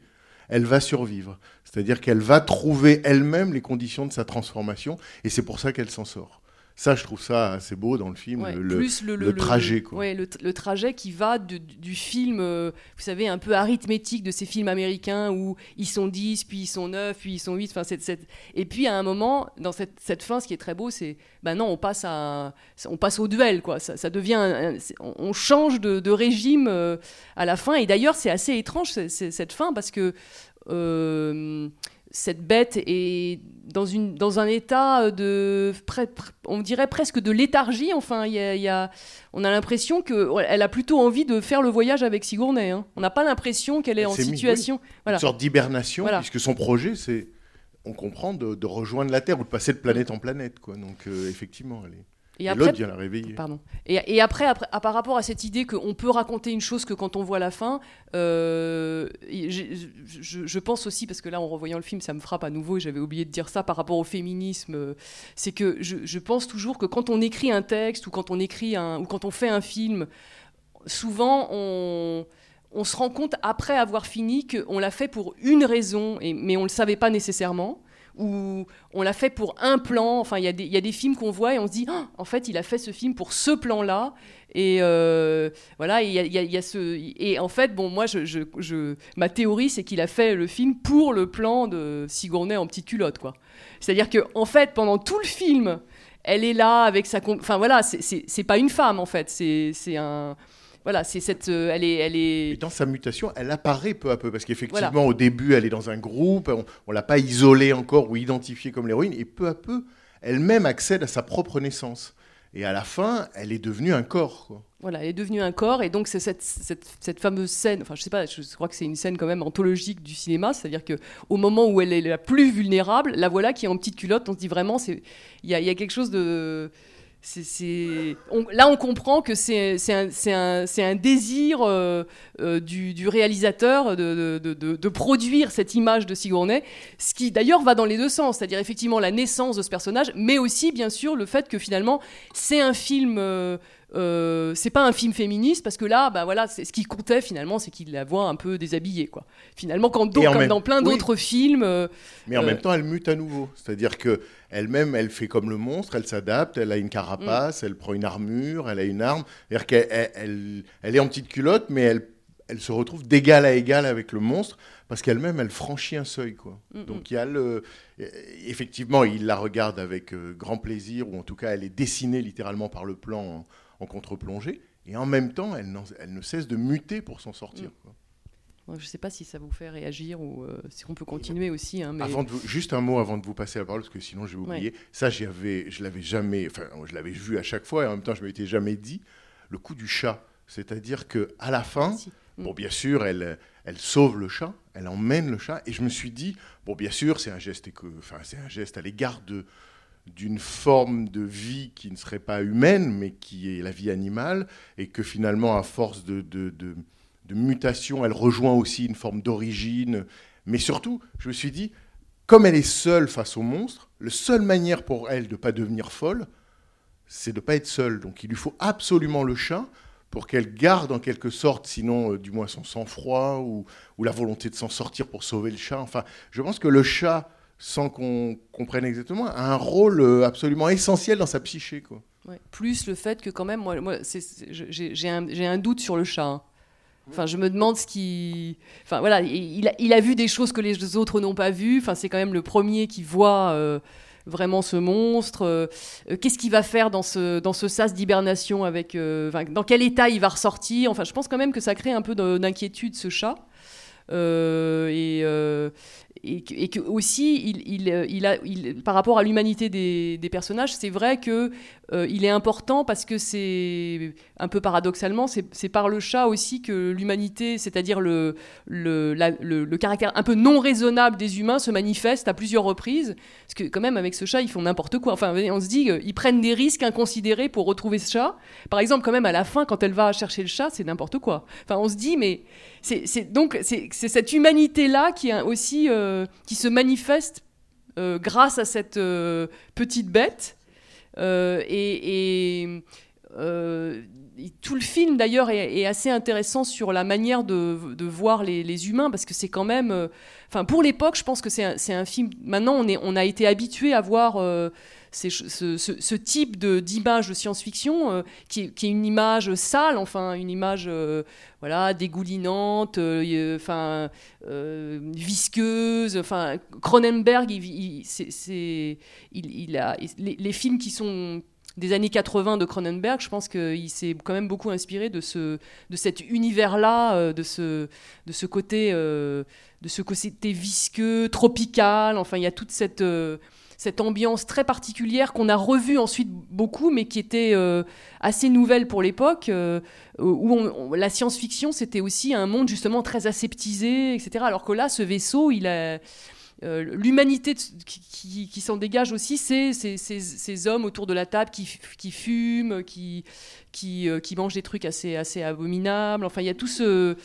elle va survivre. C'est-à-dire qu'elle va trouver elle-même les conditions de sa transformation, et c'est pour ça qu'elle s'en sort. Ça, je trouve ça assez beau dans le film, Ouais, le, plus le, le trajet, quoi. ouais, le, trajet qui va de- du, film, euh, vous savez, un peu arithmétique de ces films américains où ils sont 10, puis ils sont 9, puis ils sont 8. Enfin, cette, Et puis à un moment, dans cette, cette fin, ce qui est très beau, c'est ben non, on passe, à, on passe au duel, quoi. Ça, ça devient. un- un- c'est- on change de, de régime euh, à la fin. Et d'ailleurs, c'est assez étrange cette fin parce que. euh, cette bête est dans, une, dans un état de, pre- pre- on dirait presque de léthargie. Enfin, y a- y a, on a l'impression qu'elle a plutôt envie de faire le voyage avec Sigourney. hein. On n'a pas l'impression qu'elle est en situation. Voilà. une sorte d'hibernation, Voilà. puisque son projet, c'est, on comprend, de, de rejoindre la Terre ou de passer de planète en planète. Quoi. Donc, euh, effectivement, elle est... Et après, vient la réveiller. Pardon. Et, et après, après à- par rapport à cette idée qu'on peut raconter une chose que quand on voit la fin, euh, je, je pense aussi, parce que là, en revoyant le film, ça me frappe à nouveau, et j'avais oublié de dire ça par rapport au féminisme, euh, c'est que je, je pense toujours que quand on écrit un texte ou quand on écrit un, ou quand on fait un film, souvent on, on se rend compte après avoir fini qu'on l'a fait pour une raison, et, mais on ne le savait pas nécessairement ou on l'a fait pour un plan. Enfin, il y, a des- films qu'on voit et on se dit, Ah, en fait, il a fait ce film pour ce plan-là. Et euh, voilà, il y y a- ce. Et en fait, bon, moi, je, je- ma théorie, c'est qu'il a fait le film pour le plan de Sigourney en petite culotte, quoi. C'est-à-dire que, en fait, pendant tout le film, elle est là avec sa. Enfin, voilà, c'est- pas une femme, en fait. C'est un. Voilà, c'est cette. euh, Elle est. Elle Et est... dans sa mutation, elle apparaît peu à peu, parce qu'effectivement, Voilà. au début, elle est dans un groupe, on ne l'a pas isolée encore ou identifiée comme l'héroïne, et peu à peu, elle-même accède à sa propre naissance. Et à la fin, elle est devenue un corps. quoi. Voilà, elle est devenue un corps, et donc c'est cette, cette, cette fameuse scène, enfin je sais pas, je crois que c'est une scène quand même anthologique du cinéma, c'est-à-dire que au moment où elle est la plus vulnérable, la voilà qui est en petite culotte, on se dit vraiment, il y a, y a quelque chose de... là, on comprend que c'est un, désir euh, euh, du, réalisateur de produire cette image de Sigourney, ce qui d'ailleurs va dans les deux sens, c'est-à-dire effectivement la naissance de ce personnage, mais aussi bien sûr le fait que finalement c'est un film, euh, euh, c'est pas un film féministe parce que là, bah voilà, c'est ce qui comptait finalement, c'est qu'il la voit un peu déshabillée, quoi. Finalement, quand comme même- dans plein oui. d'autres films, euh, Mais en Euh. même temps, elle mute à nouveau. C'est-à-dire que elle-même, elle fait comme le monstre, elle s'adapte, elle a une carapace, elle prend une armure, elle a une arme. C'est-à-dire qu'elle elle, elle- elle est en petite culotte, mais elle, elle se retrouve d'égal à égal avec le monstre, parce qu'elle-même, elle franchit un seuil. Quoi. Mm, Donc il y a le... Effectivement, il la regarde avec grand plaisir, ou en tout cas, elle est dessinée littéralement par le plan en, contre-plongée. Et en même temps, elle, ne cesse de muter pour s'en sortir. Mm. quoi. Je sais pas si ça vous fait réagir ou euh, si on peut continuer aussi. hein, mais... Avant de vous- juste un mot avant de vous passer la parole, parce que sinon je vais oublier. Ça, j'y avais, je l'avais jamais, enfin, je l'avais vu à chaque fois, et en même temps, je m'étais jamais dit le coup du chat. C'est-à-dire que à la fin, Si. Mm. bon, bien sûr, elle, elle sauve le chat, elle emmène le chat, et je me suis dit, bon, bien sûr, c'est un geste, enfin, c'est un geste à l'égard de d'une forme de vie qui ne serait pas humaine, mais qui est la vie animale, et que finalement, à force de, de, mutation, elle rejoint aussi une forme d'origine. Mais surtout, je me suis dit, comme elle est seule face au monstre, la seule manière pour elle de ne pas devenir folle, c'est de ne pas être seule. Donc il lui faut absolument le chat pour qu'elle garde en quelque sorte, sinon euh, du moins son sang-froid ou, ou la volonté de s'en sortir pour sauver le chat. Enfin, je pense que le chat, sans qu'on comprenne exactement, a un rôle euh, absolument essentiel dans sa psyché. Quoi. Plus le fait que quand même, moi, j'ai un, un doute sur le chat. hein. Enfin, je me demande ce qui. Enfin, voilà, il a, vu des choses que les autres n'ont pas vues. Enfin, c'est quand même le premier qui voit euh, vraiment ce monstre. Euh, Qu'est-ce qu'il va faire dans ce, dans ce sas d'hibernation avec. dans quel état il va ressortir? Enfin, je pense quand même que ça crée un peu de- d'inquiétude, ce chat. Et, et, que, aussi, il, euh, a, par rapport à l'humanité des personnages, c'est vrai que euh, il est important parce que c'est un peu paradoxalement, c'est par le chat aussi que l'humanité, c'est-à-dire le, caractère un peu non raisonnable des humains, se manifeste à plusieurs reprises. Parce que quand même, avec ce chat, ils font n'importe quoi. Enfin, on se dit, ils prennent des risques inconsidérés pour retrouver ce chat. Par exemple, quand même, à la fin, quand elle va chercher le chat, c'est n'importe quoi. Enfin, on se dit, mais c'est donc c'est cette humanité-là qui euh, qui se manifeste euh, grâce à cette petite bête. Euh, et et, euh, tout le film d'ailleurs est, assez intéressant sur la manière de, voir les, humains parce que c'est quand même, euh, enfin pour l'époque, je pense que c'est un, film. Maintenant, on est, on a été habitué à voir euh, ce, type d'image de science-fiction qui, est, une image sale, enfin une image voilà dégoulinante, enfin visqueuse. Enfin Cronenberg, il, a les films qui sont des années 80 de Cronenberg, je pense qu'il s'est quand même beaucoup inspiré de, ce, de cet univers-là, euh, de, ce, de ce côté, euh, de ce côté visqueux, tropical. Enfin, il y a toute cette, euh, cette ambiance très particulière qu'on a revue ensuite beaucoup, mais qui était assez nouvelle pour l'époque, où la science-fiction, c'était aussi un monde justement très aseptisé, etc. Alors que là, ce vaisseau, il a... Euh, L'humanité qui, qui- s'en dégage aussi, c'est ces, ces- hommes autour de la table qui, qui fument, qui, qui, euh, qui mangent des trucs assez, assez abominables. Enfin, il y a tout ce,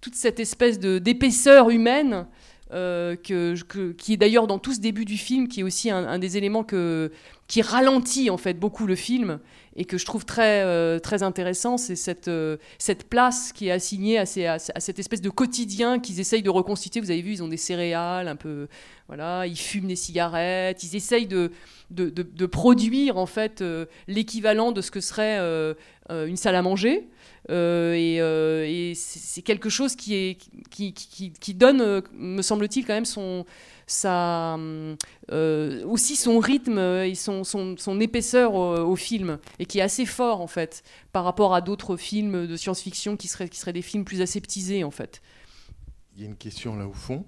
toute cette espèce d'épaisseur humaine euh, que, qui est d'ailleurs dans tout ce début du film, qui est aussi un des éléments que, qui ralentit en fait beaucoup le film et que je trouve très, euh, très intéressant, c'est cette, euh, cette place qui est assignée à, cette espèce de quotidien qu'ils essayent de reconstituer. Vous avez vu, ils ont des céréales un peu, voilà, ils fument des cigarettes, ils essayent de, de, de- produire en fait euh, l'équivalent de ce que serait une salle à manger. Euh, et euh, c'est quelque chose qui, donne, euh, me semble-t-il, quand même son, aussi son rythme et son, épaisseur au, film, et qui est assez fort en fait, par rapport à d'autres films de science-fiction qui seraient, qui seraient des films plus aseptisés en fait. Il y a une question là au fond.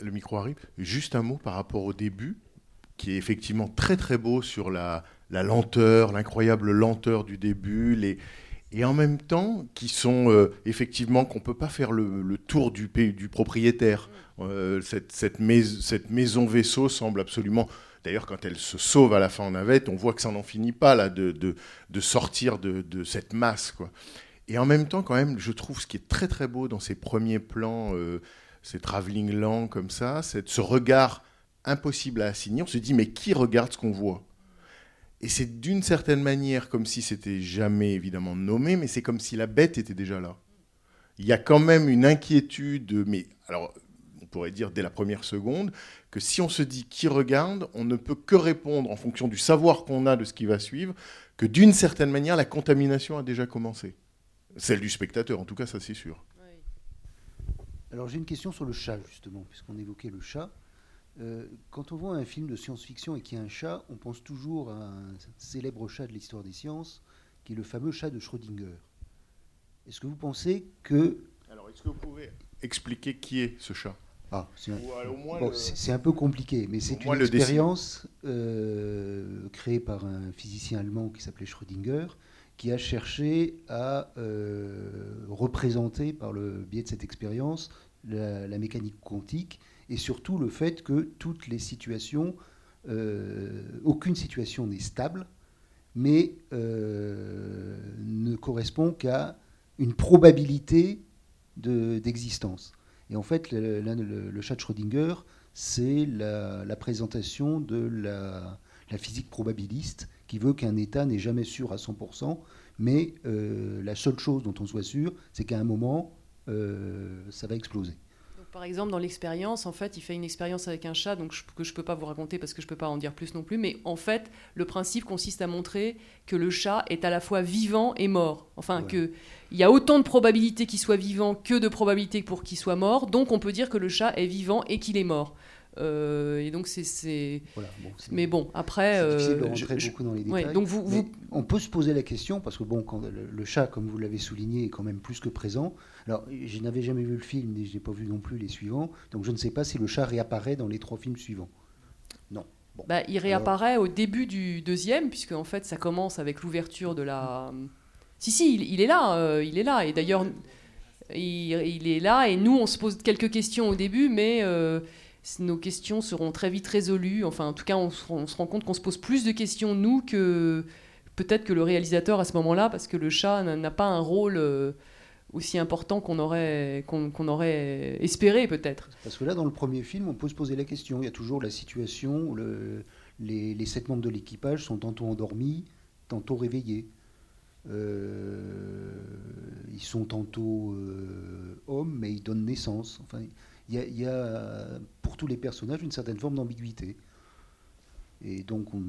Le micro arrive. Juste un mot par rapport au début, qui est effectivement très très beau sur la, la lenteur, l'incroyable lenteur du début, les... et en même temps qui sont euh, effectivement qu'on peut pas faire le, tour du, propriétaire. Euh, cette, cette, mais- cette maison vaisseau semble absolument. D'ailleurs, quand elle se sauve à la fin en navette, on voit que ça n'en finit pas là de, sortir de, cette masse. Et en même temps, quand même, je trouve ce qui est très très beau dans ces premiers plans, euh, ces travelling lents comme ça, ce regard impossible à assigner. On se dit, mais qui regarde ce qu'on voit? Et c'est d'une certaine manière comme si c'était jamais évidemment nommé, mais c'est comme si la bête était déjà là. Il y a quand même une inquiétude, mais alors on pourrait dire dès la première seconde, que si on se dit qui regarde, on ne peut que répondre en fonction du savoir qu'on a de ce qui va suivre, que d'une certaine manière, la contamination a déjà commencé. Celle du spectateur, en tout cas, ça c'est sûr. Alors j'ai une question sur le chat, justement, puisqu'on évoquait le chat. Euh, quand on voit un film de science-fiction et qu'il y a un chat, on pense toujours à un célèbre chat de l'histoire des sciences, qui est le fameux chat de Schrödinger. Est-ce que vous pensez que... Alors, est-ce que vous pouvez expliquer qui est ce chat? Ah, c'est un... Bon, le- un peu compliqué, mais c'est une expérience euh, créée par un physicien allemand qui s'appelait Schrödinger, qui a cherché à euh, représenter par le biais de cette expérience la, la mécanique quantique et surtout le fait que toutes les situations, euh, aucune situation n'est stable, mais euh, ne correspond qu'à une probabilité de- d'existence. Et en fait, le, chat de Schrödinger, c'est la, présentation de la, physique probabiliste qui veut qu'un état n'est jamais sûr à 100%, mais euh, la seule chose dont on soit sûr, c'est qu'à un moment, ça va exploser. Par exemple, dans l'expérience, en fait, il fait une expérience avec un chat, donc je, que je peux pas vous raconter parce que je peux pas en dire plus non plus. Mais en fait, le principe consiste à montrer que le chat est à la fois vivant et mort. Enfin, Ouais. que il y a autant de probabilités qu'il soit vivant que de probabilités pour qu'il soit mort. Donc, on peut dire que le chat est vivant et qu'il est mort. Euh, et donc, c'est-. Voilà, bon, Mais bon, après. c'est difficile de euh, rentrer je- je- beaucoup dans les ouais, détails. donc, vous, on peut se poser la question, parce que bon, quand le, le chat, comme vous l'avez souligné, est quand même plus que présent. Alors, je n'avais jamais vu le film, et je n'ai pas vu non plus les suivants, donc je ne sais pas si le chat réapparaît dans les trois films suivants. Non. Bon. Bah, il réapparaît au début du deuxième, puisque en fait ça commence avec l'ouverture de la. Si, si, il, il est là, euh, il est là. Et d'ailleurs, il, il est là, et nous on se pose quelques questions au début, mais euh, nos questions seront très vite résolues. Enfin, en tout cas, on se, rend- on se rend compte qu'on se pose plus de questions, nous, que peut-être que le réalisateur à ce moment-là, parce que le chat n'a n'a pas un rôle. euh, aussi important qu'on aurait, qu'on aurait espéré peut-être. Parce que là, dans le premier film, on peut se poser la question. Il y a toujours la situation où le- les, les sept membres de l'équipage sont tantôt endormis, tantôt réveillés. Euh, ils sont tantôt euh, hommes, mais ils donnent naissance. Enfin, il y, a, y a, pour tous les personnages une certaine forme d'ambiguïté. Et donc, on-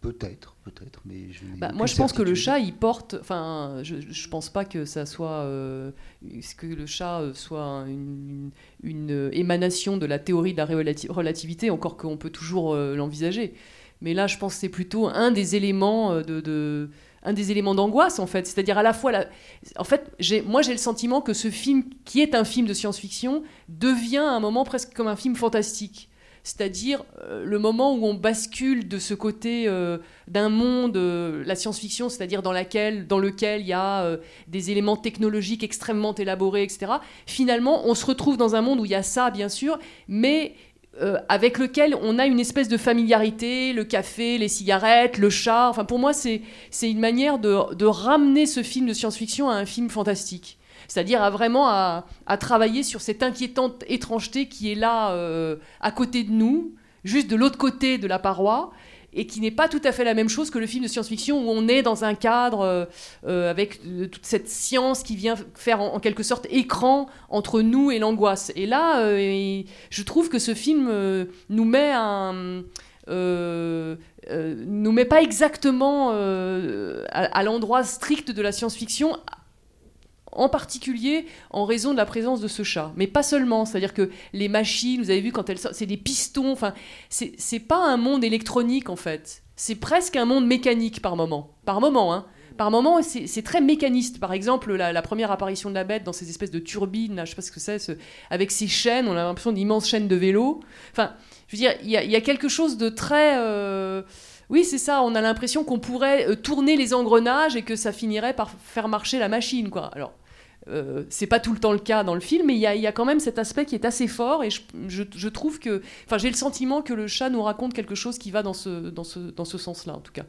peut-être, peut-être, mais je Bah, moi, je pense que le chat, il porte. Enfin, je, je pense pas que ça soit. euh, que le chat euh, soit une, une, une émanation de la théorie de la relati- relativité, encore qu'on peut toujours euh, l'envisager. Mais là, je pense que c'est plutôt un des éléments euh, de. de- un des éléments d'angoisse en fait, c'est-à-dire à la fois la... en fait, moi j'ai le sentiment que ce film qui est un film de science-fiction devient à un moment presque comme un film fantastique. C'est-à-dire euh, le moment où on bascule de ce côté euh, d'un monde, euh, la science-fiction, c'est-à-dire dans, lequel il y a des éléments technologiques extrêmement élaborés, etc. Finalement, on se retrouve dans un monde où il y a ça, bien sûr, mais avec lequel on a une espèce de familiarité, le café, les cigarettes, le chat. Enfin, pour moi, c'est une manière de ramener ce film de science-fiction à un film fantastique. C'est-à-dire à vraiment à, travailler sur cette inquiétante étrangeté qui est là euh, à côté de nous, juste de l'autre côté de la paroi, et qui n'est pas tout à fait la même chose que le film de science-fiction où on est dans un cadre euh, euh, avec toute cette science qui vient faire en, quelque sorte écran entre nous et l'angoisse. Et là, je trouve que ce film nous met nous met pas exactement à l'endroit strict de la science-fiction, en particulier en raison de la présence de ce chat. Mais pas seulement, c'est-à-dire que les machines, vous avez vu quand elles sortent, c'est des pistons, enfin, c'est pas un monde électronique en fait. C'est presque un monde mécanique par moment. Par moment, hein. Par moment, c'est très mécaniste. Par exemple, la, première apparition de la bête dans ces espèces de turbines, là, je sais pas ce que c'est, ce- avec ces chaînes, on a l'impression d'immenses chaînes de vélo. Enfin, je veux dire, il y, a- il y a quelque chose de très. euh, Oui, c'est ça. On a l'impression qu'on pourrait euh, tourner les engrenages et que ça finirait par faire marcher la machine, quoi. Alors, euh, c'est pas tout le temps le cas dans le film, mais il y a, il y a quand même cet aspect qui est assez fort et je, je- je trouve que, enfin, j'ai le sentiment que le chat nous raconte quelque chose qui va dans ce, dans ce, dans ce sens-là, en tout cas.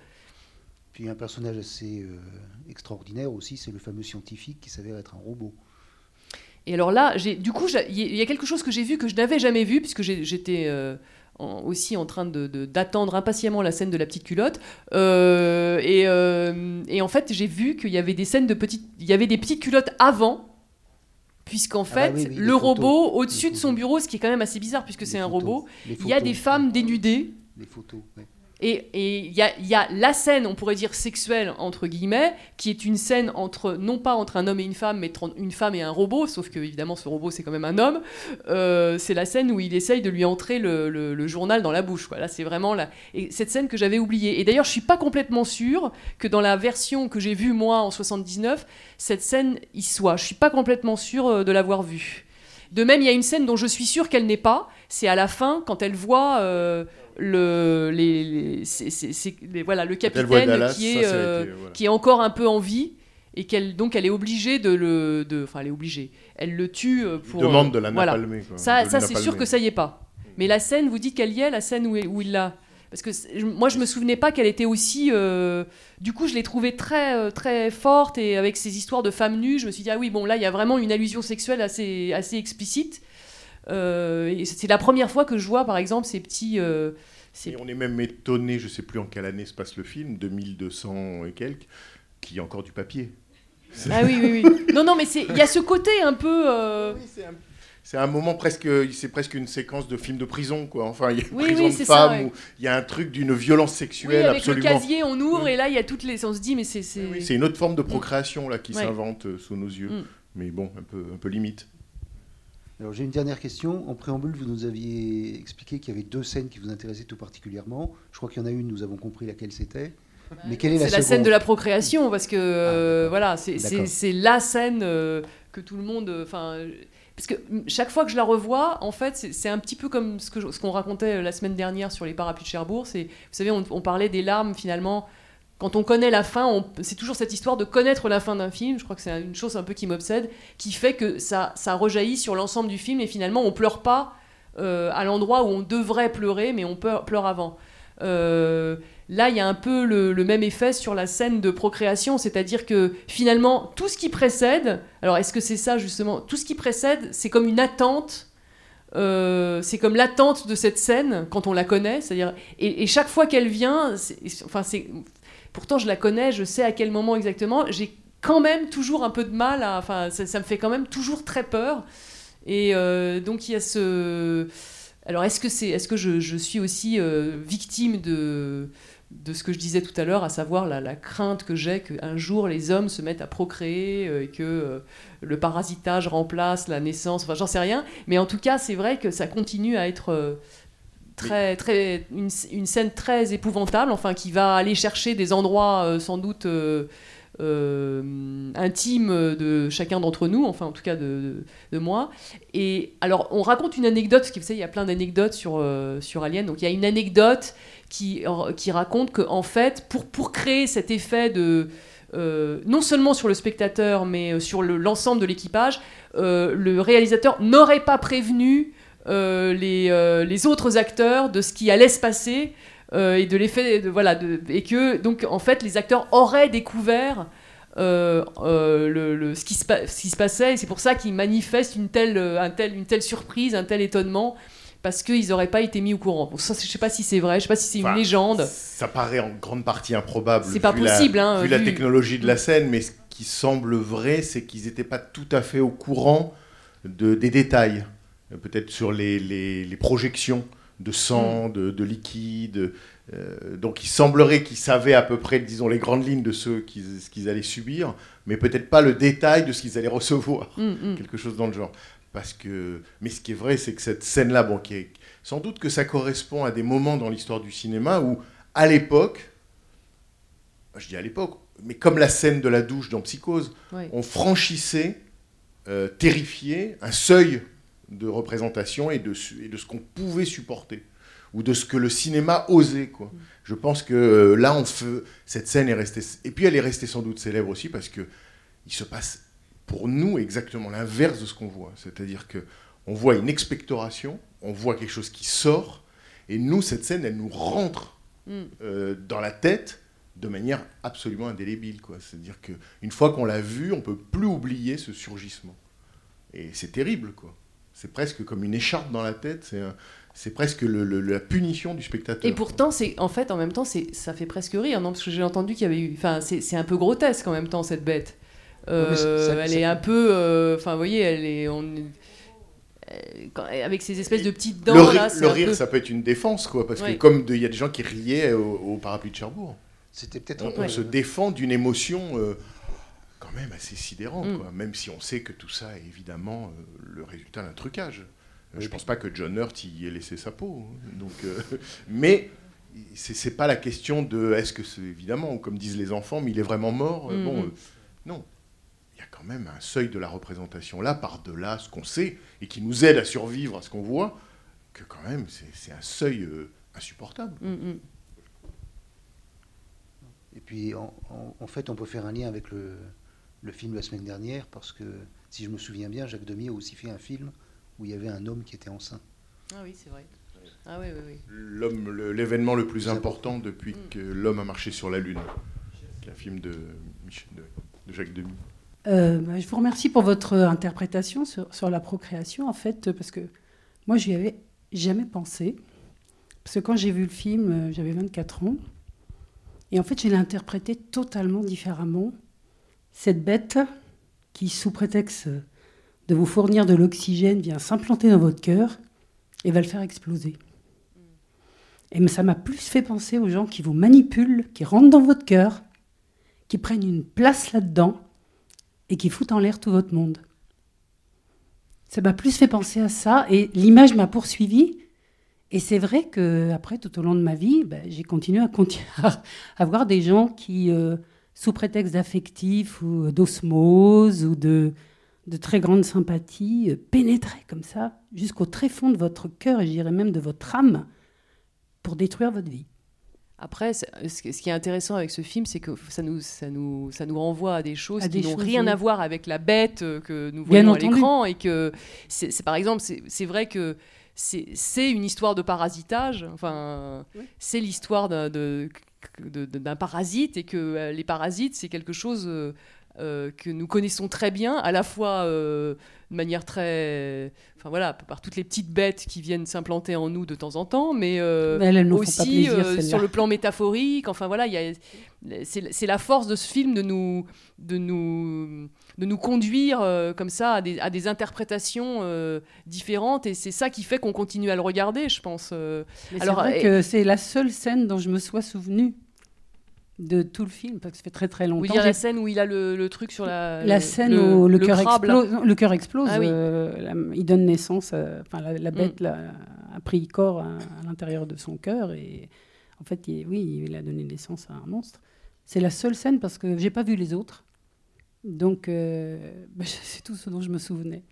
Puis un personnage assez euh, extraordinaire aussi, c'est le fameux scientifique qui s'avère être un robot. Et alors là, du coup, il y a- quelque chose que j'ai vu que je n'avais jamais vu, puisque j'étais euh, en- aussi en train de, de- d'attendre impatiemment la scène de la petite culotte. Euh, et, euh, et en fait, j'ai vu qu'il y avait des scènes de petites, il y avait des petites culottes avant. Puisqu'en Ah bah fait, oui, oui, les le robot, au-dessus de son bureau, ce qui est quand même assez bizarre puisque c'est un robot, il y a des femmes dénudées. Les photos, ouais. Et il y a, la scène, on pourrait dire sexuelle, entre guillemets, qui est une scène entre, non pas entre un homme et une femme, mais entre une femme et un robot, sauf que évidemment ce robot c'est quand même un homme. Euh, c'est la scène où il essaye de lui entrer le, journal dans la bouche. Quoi. Là c'est vraiment cette scène que j'avais oubliée. Et d'ailleurs je suis pas complètement sûre que dans la version que j'ai vue moi en 79, cette scène y soit. Je suis pas complètement sûre euh, de l'avoir vue. De même, il y a une scène dont je suis sûre qu'elle n'est pas. C'est à la fin, quand elle voit euh, le, les, voilà, le capitaine Dallas, qui, est, ça euh, été, voilà. qui est encore un peu en vie et qu'elle donc elle est obligée de le, de, enfin elle est obligée. Elle le tue euh, Il pour. demande de la voilà. napalmer. quoi, Ça, ça c'est sûr que ça y est pas. Mais la scène, vous dites qu'elle y est, la scène où, où il l'a. Parce que moi, je me souvenais pas qu'elle était aussi. euh, Du coup, je l'ai trouvée très, euh, très forte et avec ces histoires de femmes nues, je me suis dit ah oui bon là il y a vraiment une allusion sexuelle assez, assez explicite. Euh, c'est la première fois que je vois par exemple ces petits. euh, ces Et on est même étonné, je sais plus en quelle année se passe le film, 2200 et quelques, qu'il y a encore du papier. Ah oui oui oui. Non non mais il y a ce côté un peu. euh, Oui, c'est un- c'est un moment presque, c'est presque une séquence de film de prison, quoi. Enfin, il y a une Oui, prison oui, de femmes ouais. où il y a un truc d'une violence Oui, sexuelle avec absolument. le casier, on ouvre et là, il y a toutes les. On se dit, mais c'est. c'est- Oui, une autre forme de procréation là qui s'invente sous nos yeux, Mm. mais bon, un peu, un peu limite. Alors j'ai une dernière question. En préambule, vous nous aviez expliqué qu'il y avait deux scènes qui vous intéressaient tout particulièrement. Je crois qu'il y en a une, nous avons compris laquelle c'était. Mais quelle est la C'est la scène de la procréation parce que euh, voilà, c'est- la scène euh, que tout le monde. euh, Enfin, euh, parce que chaque fois que je la revois, en fait, c'est un petit peu comme ce qu'on racontait la semaine dernière sur les parapluies de Cherbourg. Vous savez, on, on parlait des larmes finalement. Quand on connaît la fin, c'est toujours cette histoire de connaître la fin d'un film. Je crois que c'est une chose un peu qui m'obsède, qui fait que ça, ça rejaillit sur l'ensemble du film et finalement on pleure pas euh, à l'endroit où on devrait pleurer, mais on pleure, avant. Euh, là, il y a un peu le, même effet sur la scène de procréation, c'est-à-dire que finalement, tout ce qui précède, alors est-ce que c'est ça justement Tout ce qui précède, c'est comme une attente. euh, c'est comme l'attente de cette scène quand on la connaît, c'est-à-dire et, et chaque fois qu'elle vient, enfin c'est, pourtant je la connais, je sais à quel moment exactement, j'ai quand même toujours un peu de mal, à, enfin ça, me fait quand même toujours très peur, et euh, donc il y a ce, alors est-ce que c'est, que je, suis aussi euh, victime de de ce que je disais tout à l'heure, à savoir la, crainte que j'ai qu'un jour les hommes se mettent à procréer euh, et que le parasitage remplace la naissance, enfin j'en sais rien, mais en tout cas c'est vrai que ça continue à être très, très, une, une scène très épouvantable, enfin qui va aller chercher des endroits euh, sans doute euh, euh, intimes de chacun d'entre nous, enfin en tout cas de, de, moi. Et alors on raconte une anecdote, parce que il y a plein d'anecdotes sur, sur Alien, donc il y a une anecdote qui, qui raconte que en fait pour, pour créer cet effet de non seulement sur le spectateur mais sur le- l'ensemble de l'équipage, le réalisateur n'aurait pas prévenu les, euh, les autres acteurs de ce qui allait se passer euh, et de l'effet de, voilà de- et que donc en fait les acteurs auraient découvert euh, euh, le, le- ce, qui se, pa- ce qui se passait et c'est pour ça qu'ils manifestent une telle, euh, un tel, une telle surprise, un tel étonnement parce qu'ils n'auraient pas été mis au courant. Bon, ça, je sais pas si c'est vrai, je sais pas si c'est une légende. Ça paraît en grande partie improbable. C'est pas vu la- possible, hein, vu la vu- technologie de la scène, mais ce qui semble vrai, c'est qu'ils n'étaient pas tout à fait au courant de, des détails. Euh, Peut-être sur les, les- les projections de sang, Mm. de, de liquide. Euh, donc il semblerait qu'ils savaient à peu près, disons, les grandes lignes de ce qu'ils allaient subir, mais peut-être pas le détail de ce qu'ils allaient recevoir Mm, mm. quelque chose dans le genre. Parce que, mais ce qui est vrai, c'est que cette scène-là, bon, qui est, sans doute que ça correspond à des moments dans l'histoire du cinéma où, à l'époque, je dis à l'époque, mais comme la scène de la douche dans Psychose, on franchissait, euh, terrifié, un seuil de représentation et de, su- et de ce qu'on pouvait supporter ou de ce que le cinéma osait. Quoi. Je pense que euh, là, on fait, cette scène est restée... Et puis elle est restée sans doute célèbre aussi parce que il se passe pour nous exactement l'inverse de ce qu'on voit. C'est-à-dire que on voit une expectoration, on voit quelque chose qui sort, et nous, cette scène, elle nous rentre Mm. euh, dans la tête de manière absolument indélébile. C'est-à-dire qu'une fois qu'on l'a vu, on peut plus oublier ce surgissement. Et c'est terrible, quoi. C'est presque comme une écharpe dans la tête, c'est un- c'est presque le- le- la punition du spectateur. Et pourtant, c'est en fait, en même temps, c'est ça fait presque rire, non? Parce que j'ai entendu qu'il y avait eu. Enfin, c'est c'est un peu grotesque en même temps cette bête. Euh, Ouais, mais ça- ça- elle ça- est un peu. euh, Enfin, vous voyez, elle est. on- quand- avec ces espèces de petites dents le, ri- là. c'est le un rire, peu- ça peut être une défense, quoi, parce Ouais. que comme il y a des gens qui riaient au, au parapluie de Cherbourg. C'était peut-être On, un peu- on se défend d'une émotion euh, quand même assez sidérante, Mm. quoi, même si on sait que tout ça est évidemment euh, le résultat d'un trucage. Euh, Oui, Je pense pas que John Hurt y ait laissé sa peau. hein. Donc, euh, mais c'est c'est pas la question de est-ce que c'est évidemment, comme disent les enfants, mais il est vraiment mort. Mm, Bon, euh, non. Il y a quand même un seuil de la représentation là, par-delà ce qu'on sait et qui nous aide à survivre à ce qu'on voit, que quand même c'est c'est un seuil euh, insupportable. Mm. Et puis, en, en- en fait, on peut faire un lien avec le, le film de la semaine dernière, parce que, si je me souviens bien, Jacques Demy a aussi fait un film où il y avait un homme qui était enceint. Ah oui, c'est vrai. Ah oui, oui, oui. L'homme, le- l'événement le plus Plus important depuis Mm. que l'homme a marché sur la Lune. qui est un film de, Michel- de, de Jacques Demy. Euh, bah, je vous remercie pour votre interprétation sur, sur la procréation, en fait, parce que moi, je n'y avais jamais pensé. Parce que quand j'ai vu le film, euh, j'avais 24 ans. Et en fait, je l'ai interprété totalement différemment. Cette bête qui, sous prétexte de vous fournir de l'oxygène vient s'implanter dans votre cœur et va le faire exploser. Et ça m'a plus fait penser aux gens qui vous manipulent, qui rentrent dans votre cœur, qui prennent une place là-dedans et qui foutent en l'air tout votre monde. Ça m'a plus fait penser à ça et l'image m'a poursuivi. Et c'est vrai que après, tout au long de ma vie, ben, j'ai continué à, à, voir des gens qui, euh, sous prétexte d'affectif ou d'osmose ou de, de très grande sympathie, euh, pénétraient comme ça jusqu'au très fond de votre cœur et je dirais même de votre âme pour détruire votre vie. Après, ce qui est intéressant avec ce film, c'est que ça nous, ça, nous, ça nous renvoie à des choses qui n'ont rien à voir avec la bête euh, que nous voyons à l'écran. Et que, c'est par exemple, c'est vrai que c'est une histoire de parasitage. Enfin, c'est l'histoire d'un parasite et que euh, les parasites, c'est quelque chose euh, que nous connaissons très bien, à la fois de manière très. Enfin voilà, par toutes les petites bêtes qui viennent s'implanter en nous de temps en temps, mais, euh, aussi euh, sur le plan métaphorique. Enfin voilà, c'est la force de ce film de nous, de nous, de nous conduire euh, comme ça à des, à des interprétations différentes, et c'est ça qui fait qu'on continue à le regarder, je pense. Alors, c'est vrai que c'est la seule scène dont je me sois souvenu de tout le film, parce que ça fait très très longtemps. il y a la scène où il a le, truc sur la. La scène où le, cœur explose. Le cœur explose. Ah euh, il donne naissance. Enfin, la, bête mm. a pris corps à, l'intérieur de son cœur et en fait, oui, il a donné naissance à un monstre. C'est la seule scène parce que j'ai pas vu les autres, donc euh, bah, c'est tout ce dont je me souvenais.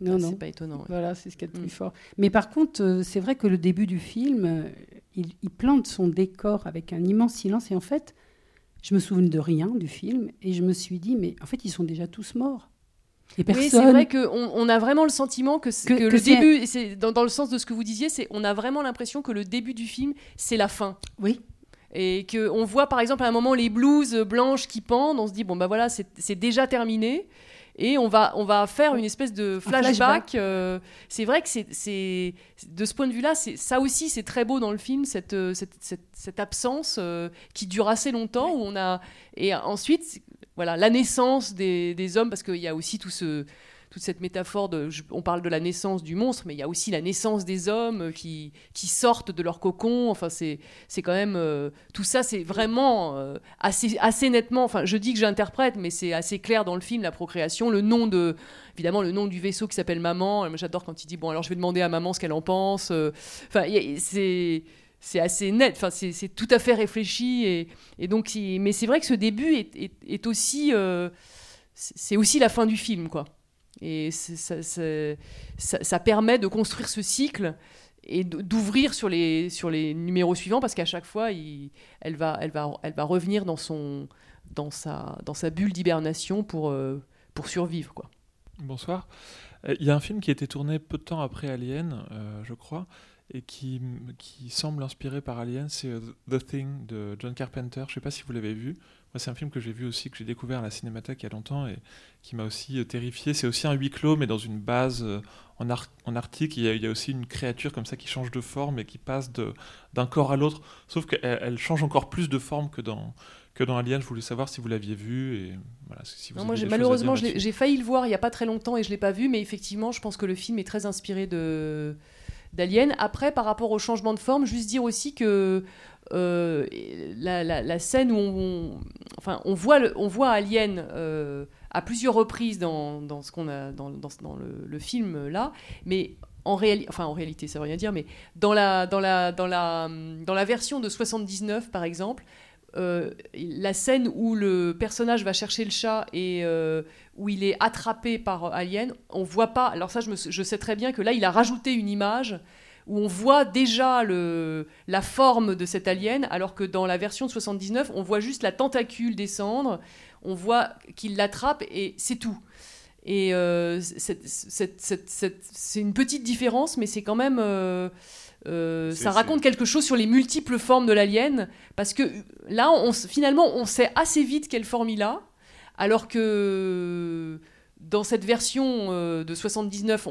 Non, non. C'est pas étonnant. Voilà, c'est ce qu'il y a de plus mm. fort. Mais par contre, euh, c'est vrai que le début du film, il, plante son décor avec un immense silence. Et en fait, je me souviens de rien du film. Et je me suis dit, mais en fait, ils sont déjà tous morts. Et personne... Oui, c'est vrai qu'on on a vraiment le sentiment que, que, que, le début, c'est dans, dans, le sens de ce que vous disiez, c'est on a vraiment l'impression que le début du film, c'est la fin. Oui. Et qu'on voit par exemple à un moment les blouses blanches qui pendent, on se dit, bon bah voilà, c'est déjà terminé et on va, on va faire une espèce de flashback. Euh, c'est vrai que c'est, de ce point de vue-là, ça aussi c'est très beau dans le film, cette, euh, cette, cette, absence euh, qui dure assez longtemps, où on a et ensuite voilà la naissance des, des hommes, parce qu'il y a aussi tout ce toute cette métaphore de, on parle de la naissance du monstre, mais il y a aussi la naissance des hommes qui, qui sortent de leur cocon. Enfin, c'est, quand même euh, tout ça, c'est vraiment euh, assez, assez nettement. Enfin, je dis que j'interprète, mais c'est assez clair dans le film la procréation, le nom de, évidemment, le nom du vaisseau qui s'appelle maman. J'adore quand il dit bon, alors je vais demander à maman ce qu'elle en pense. Euh. Enfin, c'est c'est assez net, enfin, c'est tout à fait réfléchi. Et, et donc, mais c'est vrai que ce début est aussi. c'est aussi la fin du film, quoi. Et ça, ça, permet de construire ce cycle et d'ouvrir sur les, sur les numéros suivants parce qu'à chaque fois, elle, va, elle, va, elle va revenir dans, son, dans, sa, dans sa bulle d'hibernation pour, euh, pour survivre. Bonsoir. Euh, il y a un film qui a été tourné peu de temps après Alien, euh, je crois, et qui, qui semble inspiré par Alien, c'est The Thing de John Carpenter. Je ne sais pas si vous l'avez vu. Moi, c'est un film que j'ai vu aussi, que j'ai découvert à la Cinémathèque il y a longtemps et qui m'a aussi euh, terrifié. C'est aussi un huis clos, mais dans une base euh, en, en Arctique. Il y, a, il y, a, aussi une créature comme ça qui change de forme et qui passe d'un corps à l'autre. Sauf qu'elle elle change encore plus de forme que dans, que dans Alien. Je voulais savoir si vous l'aviez vu. Et voilà, si vous moi, malheureusement, j'ai failli le voir il n'y a pas très longtemps et je ne l'ai pas vu. Mais effectivement, je pense que le film est très inspiré de d'Alien. Après, par rapport au changement de forme, juste dire aussi que euh, la, scène où on, voit, Alien euh, à plusieurs reprises dans, ce a dans, le, film là, mais en, réalité, ça veut rien dire, mais dans la, la version de 79, par exemple, euh, la scène où le personnage va chercher le chat et où il est attrapé par Alien, on voit pas. Alors ça, je sais très bien que là, il a rajouté une image où on voit déjà le, la forme de cet alien, alors que dans la version de 79, on voit juste la tentacule descendre, on voit qu'il l'attrape et c'est tout. Et euh, c'est une petite différence, mais c'est quand même... Euh, euh, ça raconte quelque chose sur les multiples formes de l'alien, parce que là, on, finalement, on sait assez vite quelle forme il a, alors que dans cette version euh, de 79,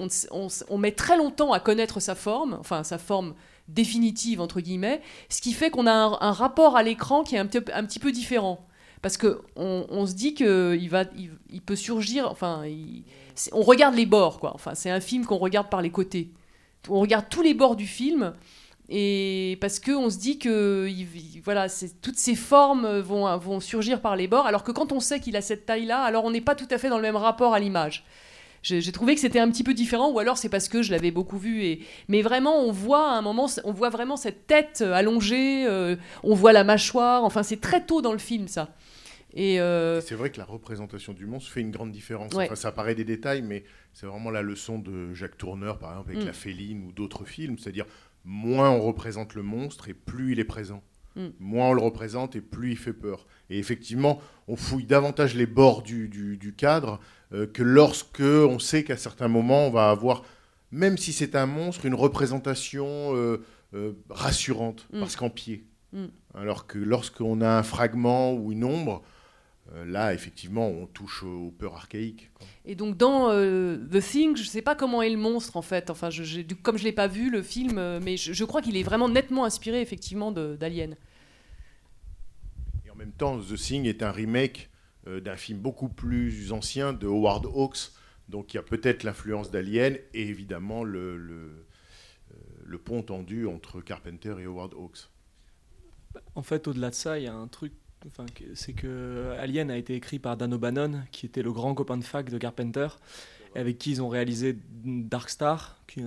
on, met très longtemps à connaître sa forme, enfin sa forme définitive entre guillemets, ce qui fait qu'on a un, rapport à l'écran qui est un petit, peu différent. parce que on, on se dit que il peut surgir. Enfin, on regarde les bords, quoi. Enfin, c'est un film qu'on regarde par les côtés. On regarde tous les bords du film. Et parce que on se dit que il- il- voilà, toutes ces formes vont, vont surgir par les bords, alors que quand on sait qu'il a cette taille-là, alors on n'est pas tout à fait dans le même rapport à l'image. J'ai trouvé que c'était un petit peu différent, ou alors c'est parce que je l'avais beaucoup vu. Et... Mais vraiment, on voit à un moment, on voit vraiment cette tête allongée, euh, on voit la mâchoire, enfin c'est très tôt dans le film ça. Et euh, C'est vrai que la représentation du monstre fait une grande différence. Ouais. Enfin, ça paraît des détails, mais c'est vraiment la leçon de Jacques Tourneur, par exemple, avec Mm. La Féline ou d'autres films. C'est-à-dire, moins on représente le monstre et plus il est présent. Mm. Moins on le représente et plus il fait peur. Et effectivement, on fouille davantage les bords du, du- du cadre euh, que lorsque on sait qu'à certains moments, on va avoir, même si c'est un monstre, une représentation euh, euh, rassurante, Mm. parce qu'en pied. Mm. Alors que lorsqu'on a un fragment ou une ombre, là, effectivement, on touche aux peurs archaïques. quoi. Et donc dans euh, The Thing, je sais pas comment est le monstre en fait. Enfin, je, comme je l'ai pas vu le film, euh, mais je, je crois qu'il est vraiment nettement inspiré effectivement d'Alien. Et en même temps, The Thing est un remake euh, d'un film beaucoup plus ancien de Howard Hawks. Donc il y a peut-être l'influence d'Alien et évidemment le, le, euh, le pont tendu entre Carpenter et Howard Hawks. En fait, au-delà de ça, il y a un truc. Enfin, c'est que Alien a été écrit par Dan O'Bannon, qui était le grand copain de fac de Carpenter, avec qui ils ont réalisé Dark Star, qui est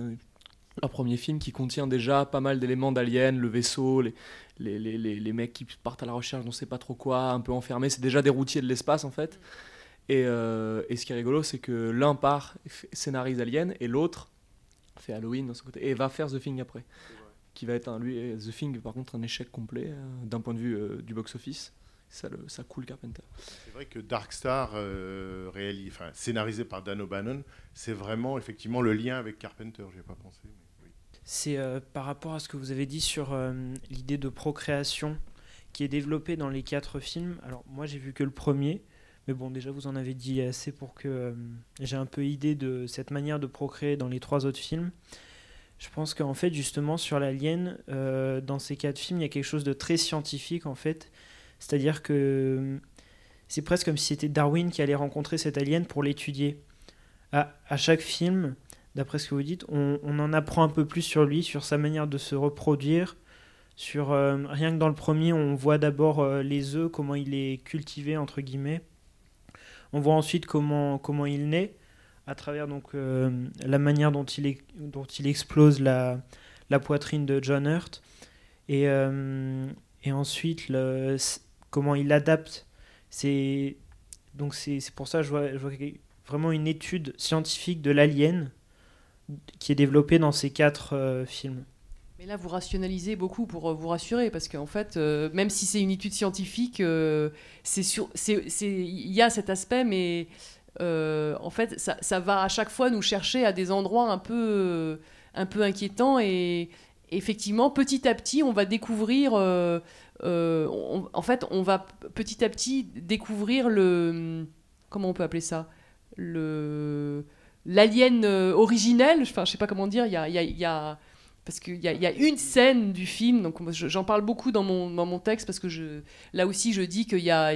leur premier film qui contient déjà pas mal d'éléments d'Alien, le vaisseau, les, les, les, les, les mecs qui partent à la recherche, on sait pas trop quoi, un peu enfermés. C'est déjà des routiers de l'espace en fait. Et, euh, et ce qui est rigolo, c'est que l'un part scénarise Alien et l'autre fait Halloween de son côté et va faire The Thing après qui va être un, lui, The Thing, par contre, un échec complet euh, d'un point de vue euh, du box-office. Ça, le, ça coule Carpenter. C'est vrai que Dark Star, euh, réalis- enfin, scénarisé par Dan O'Bannon, c'est vraiment effectivement le lien avec Carpenter. J'ai pas pensé. mais oui. C'est euh, par rapport à ce que vous avez dit sur euh, l'idée de procréation qui est développée dans les quatre films. Alors moi j'ai vu que le premier, mais bon déjà vous en avez dit assez pour que euh, j'ai un peu idée de cette manière de procréer dans les trois autres films. Je pense qu'en fait justement sur l'alien, euh, dans ces quatre films, il y a quelque chose de très scientifique en fait. C'est-à-dire que euh, c'est presque comme si c'était Darwin qui allait rencontrer cet alien pour l'étudier. À, chaque film, d'après ce que vous dites, on, en apprend un peu plus sur lui, sur sa manière de se reproduire. Sur, euh, rien que dans le premier, on voit d'abord euh, les œufs, comment il est cultivé, entre guillemets. On voit ensuite comment, il naît, à travers donc, euh, la manière dont il, dont explose la, poitrine de John Hurt. Et, et ensuite, comment il adapte. C'est, donc c'est, pour ça que je vois, je vois vraiment une étude scientifique de l'alien qui est développée dans ces quatre euh, films. Mais là, vous rationalisez beaucoup pour euh, vous rassurer, parce qu'en fait, euh, même si c'est une étude scientifique, c'est il y a cet aspect, mais en fait, ça, ça va à chaque fois nous chercher à des endroits un peu, un peu inquiétants et effectivement, petit à petit, on va découvrir. On- en fait, on va petit à petit découvrir le. Comment on peut appeler ça? Le l'alien euh, originel. Enfin, je sais pas comment dire. Il y a, parce qu'il y, y a une scène du film, donc j'en parle beaucoup dans mon, dans mon texte parce que là aussi je dis qu'il y a,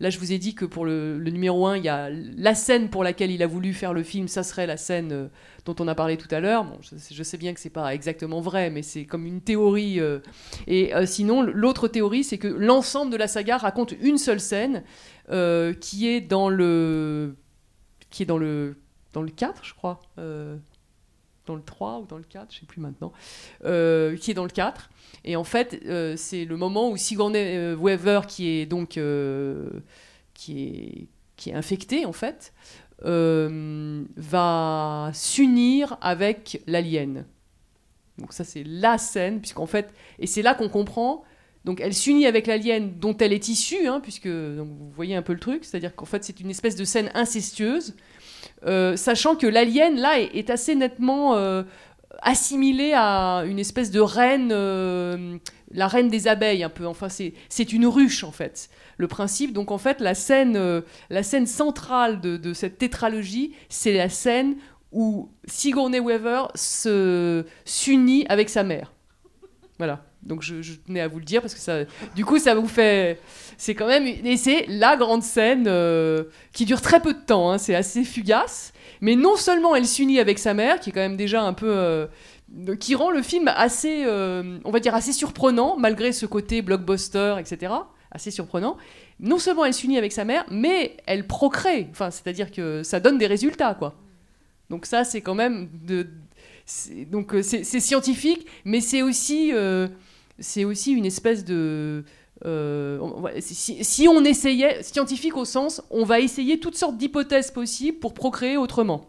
là je vous ai dit que pour le, le numéro 1, il y a la scène pour laquelle il a voulu faire le film, ça serait la scène euh, dont on a parlé tout à l'heure. Je, sais bien que c'est pas exactement vrai, mais c'est comme une théorie. euh, et euh, sinon, l'autre théorie, c'est que l'ensemble de la saga raconte une seule scène euh, qui est dans le, qui est dans le, dans le 4, je crois. dans le 3 ou dans le 4, je sais plus maintenant, qui est dans le 4. Et en fait, c'est le moment où Sigourney Weaver, qui est donc qui est, qui est infecté en fait, euh, va s'unir avec l'alien. Donc ça c'est la scène, puisqu'en fait, et c'est là qu'on comprend. Donc elle s'unit avec l'alien dont elle est issue, hein, puisque vous voyez un peu le truc, c'est-à-dire qu'en fait c'est une espèce de scène incestueuse. Euh, sachant que l'alien là est, est assez nettement euh, assimilé à une espèce de reine, euh, la reine des abeilles un peu. Enfin, c'est une ruche en fait. Le principe, donc en fait, la scène, euh, la scène centrale de, de cette tétralogie, c'est la scène où Sigourney Weaver se s'unit avec sa mère. Voilà. Donc je, je tenais à vous le dire parce que ça, du coup, ça vous fait. C'est quand même. Et c'est la grande scène euh, qui dure très peu de temps. hein, c'est assez fugace. Mais non seulement elle s'unit avec sa mère, qui est quand même déjà un peu. euh, qui rend le film assez, euh, on va dire, assez surprenant, malgré ce côté blockbuster, etc. Assez surprenant. Non seulement elle s'unit avec sa mère, mais elle procrée. Enfin, c'est-à-dire que ça donne des résultats, quoi. Donc ça, c'est quand même de, donc euh, c'est scientifique, mais c'est aussi, c'est aussi une espèce de. Euh, si, on essayait, scientifique au sens, on va essayer toutes sortes d'hypothèses possibles pour procréer autrement.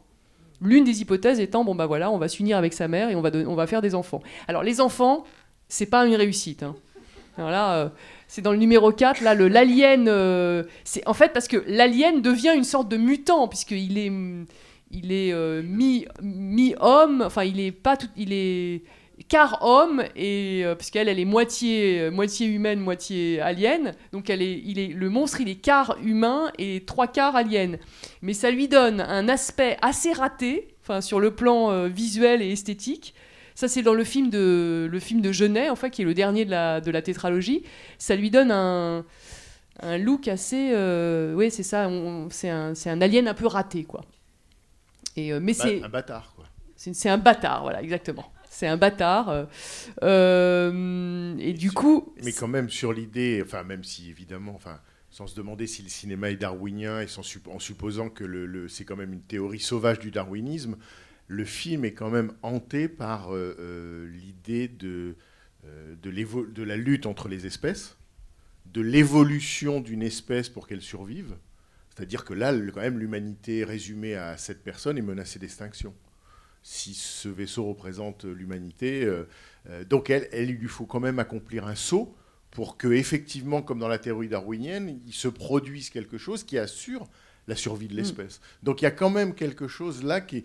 L'une des hypothèses étant, bon bah voilà, on va s'unir avec sa mère et on va, on va faire des enfants. Alors les enfants, c'est pas une réussite. hein. Alors là, euh, c'est dans le numéro 4, là, l'alien. euh, c'est en fait parce que l'alien devient une sorte de mutant, puisqu'il est, il est mi, mi-homme, enfin, il est pas tout. Il est quart homme, et, euh, puisqu'elle, elle est moitié, euh, moitié humaine, moitié alien. Donc elle est, il est, le monstre, il est quart humain et trois quarts alien. Mais ça lui donne un aspect assez raté, enfin, sur le plan euh, visuel et esthétique. Ça, c'est dans le film de, le film de Genet, en fait, qui est le dernier de la, de la tétralogie. Ça lui donne un, un look assez. euh, oui, c'est ça. C'est un, c'est un alien un peu raté, quoi. Et, mais c'est un bâtard, quoi. c'est un bâtard, voilà, exactement. C'est un bâtard. euh, et du coup, Mais quand même sur l'idée, enfin même si évidemment, enfin sans se demander si le cinéma est darwinien et sans en supposant que le, le- c'est quand même une théorie sauvage du darwinisme, le film est quand même hanté par euh, euh, l'idée de, euh, de, l'évo- de la lutte entre les espèces, de l'évolution d'une espèce pour qu'elle survive. C'est-à-dire que là, quand même, l'humanité résumée à cette personne est menacée d'extinction. Si ce vaisseau représente l'humanité, euh, euh, donc elle, elle, il lui faut quand même accomplir un saut pour que, effectivement, comme dans la théorie darwinienne, il se produise quelque chose qui assure la survie de l'espèce. Donc il y a quand même quelque chose là qui, est,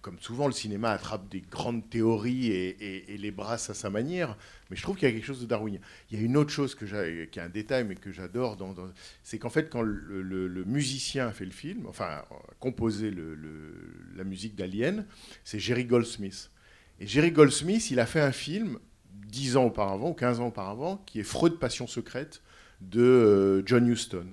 comme souvent le cinéma attrape des grandes théories et, les brasse à sa manière, mais je trouve qu'il y a quelque chose de darwinien. Il y a une autre chose que qui est un détail mais que j'adore, dans- c'est qu'en fait quand le, musicien a fait le film, enfin a composé le- le- la musique d'Alien, c'est Jerry Goldsmith. Et Jerry Goldsmith, il a fait un film 10 ans auparavant, ou 15 ans auparavant, qui est Freud, Passion secrète, de euh, John Huston.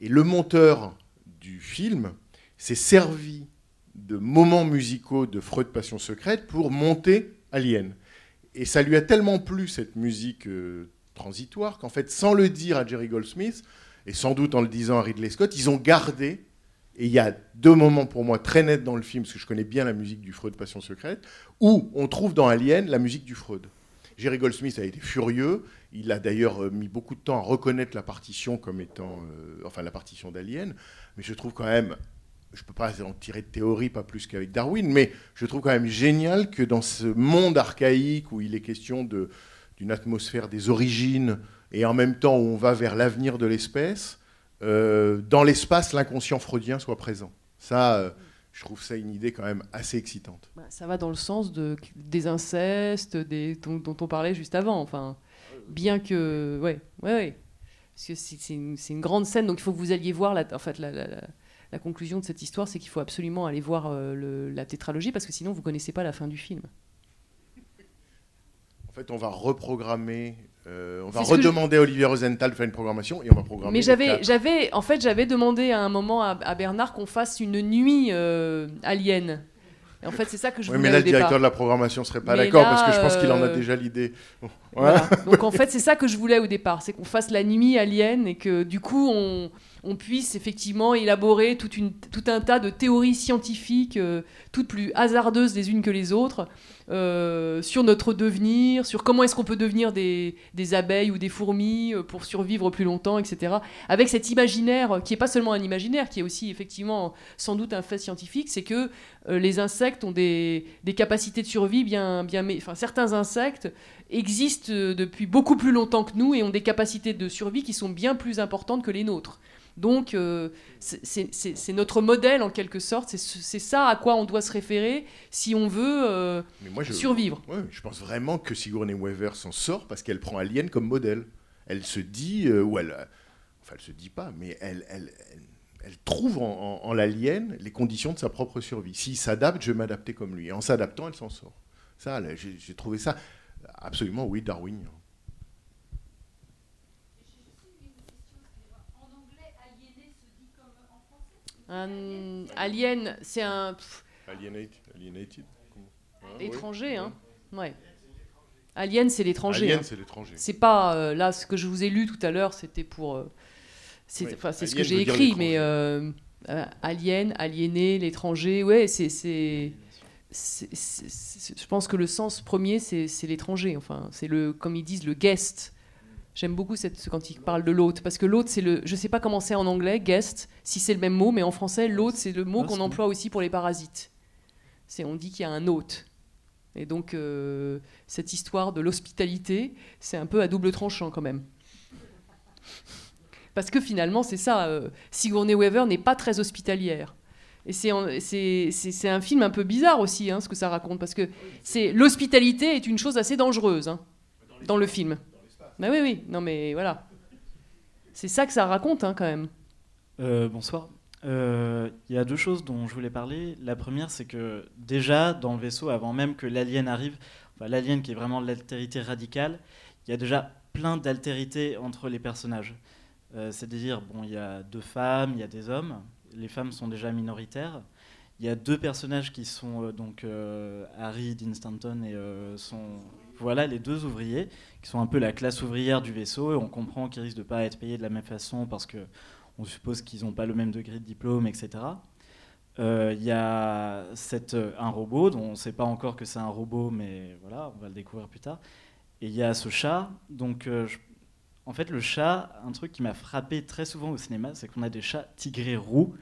Et le monteur du film s'est servi de moments musicaux de Freud, Passion secrète pour monter Alien. Et ça lui a tellement plu, cette musique euh, transitoire, qu'en fait, sans le dire à Jerry Goldsmith, et sans doute en le disant à Ridley Scott, ils ont gardé et il y a deux moments pour moi très nets dans le film, parce que je connais bien la musique du Freud Passion secrète, où on trouve dans Alien la musique du Freud. Jerry Goldsmith a été furieux. Il a d'ailleurs euh, mis beaucoup de temps à reconnaître la partition comme étant, euh, enfin la partition d'Alien. Mais je trouve quand même, je ne peux pas en tirer de théorie, pas plus qu'avec Darwin, mais je trouve quand même génial que dans ce monde archaïque où il est question d'une atmosphère des origines et en même temps où on va vers l'avenir de l'espèce, euh, dans l'espace, l'inconscient freudien soit présent. Ça, euh, je trouve ça une idée quand même assez excitante. bah, ça va dans le sens de, des incestes, dont, on parlait juste avant. Enfin, bien que, ouais, ouais, ouais. Parce que c'est une, grande scène, donc il faut que vous alliez voir en fait, la- la conclusion de cette histoire, c'est qu'il faut absolument aller voir euh, le- la tétralogie parce que sinon vous connaissez pas la fin du film. En fait, on va reprogrammer, euh, on va je- redemander à Olivier Rosenthal de faire une programmation et on va programmer. Mais j'avais, j'avais, en fait, j'avais demandé à un moment à, à Bernard qu'on fasse une nuit euh, alien. Et en fait, c'est ça que je Oui, voulais mais là, le directeur départ. de la programmation serait pas d'accord parce que je pense qu'il en a déjà l'idée. Voilà. Donc en fait, c'est ça que je voulais au départ, c'est qu'on fasse la nuit alien et que du coup, on, on puisse effectivement élaborer tout un tas de théories scientifiques, euh, toutes plus hasardeuses les unes que les autres, euh, sur notre devenir, sur comment est-ce qu'on peut devenir des, abeilles ou des fourmis euh, pour survivre plus longtemps, etc. Avec cet imaginaire qui est pas seulement un imaginaire, qui est aussi effectivement sans doute un fait scientifique, c'est que les insectes ont des, capacités de survie bien, bien, certains insectes existent depuis beaucoup plus longtemps que nous et ont des capacités de survie qui sont bien plus importantes que les nôtres. Donc, euh, c'est- notre modèle en quelque sorte, c'est ce- c'est ça à quoi on doit se référer si on veut euh, Mais moi, je, survivre. Ouais, je pense vraiment que Sigourney Weaver s'en sort parce qu'elle prend Alien comme modèle. Elle se dit, euh, ou elle, enfin, elle se dit pas, mais elle, elle, elle, elle trouve en, en- en l'alien les conditions de sa propre survie. S'il s'adapte, je vais m'adapter comme lui. Et en s'adaptant, elle s'en sort. Ça, j'ai trouvé ça. Absolument, oui, Darwin. Un alien, c'est un pff, Alienate, alienated. comment Hein, oui. étranger, hein. Ouais. Alien, c'est l'étranger. Alien, hein. c'est l'étranger. C'est pas euh, là ce que je vous ai lu tout à l'heure, c'était pour. euh, c'est Oui, enfin, c'est ce que j'ai écrit, mais euh, euh, alien, aliéné, l'étranger, ouais, c'est. Je pense que le sens premier, c'est c'est l'étranger. Enfin, c'est le, comme ils disent, le guest. J'aime beaucoup cette, ce- quand ils parlent de l'hôte, parce que l'hôte, c'est le. Je sais pas comment c'est en anglais, guest, si c'est le même mot, mais en français, l'hôte, c'est le mot Ah, qu'on emploie aussi pour les parasites. C'est on dit qu'il y a un hôte. Et donc, euh, cette histoire de l'hospitalité, c'est un peu à double tranchant quand même. Parce que finalement, c'est ça. euh, Sigourney Weaver n'est pas très hospitalière. Et c'est un film un peu bizarre aussi, hein, ce que ça raconte, parce que l'hospitalité est une chose assez dangereuse hein, dans le film. Oui, oui. Non, mais voilà. C'est ça que ça raconte hein, quand même. Euh, bonsoir. Euh, Il y a deux choses dont je voulais parler. La première, c'est que déjà dans le vaisseau, avant même que l'alien arrive, enfin, l'alien qui est vraiment l'altérité radicale, il y a déjà plein d'altérités entre les personnages. Euh, C'est-à-dire, bon, il y a deux femmes, il y a des hommes. Les femmes sont déjà minoritaires. Il y a deux personnages qui sont euh, donc euh, Harry Dean Stanton et euh, son voilà les deux ouvriers qui sont un peu la classe ouvrière du vaisseau et on comprend qu'ils risquent de pas être payés de la même façon parce que on suppose qu'ils n'ont pas le même degré de diplôme, etc. Euh, Il y a euh, un robot dont on ne sait pas encore que c'est un robot, mais voilà, on va le découvrir plus tard. Et il y a ce chat. Donc, euh, en fait, le chat, un truc qui m'a frappé très souvent au cinéma, c'est qu'on a des chats tigrés roux.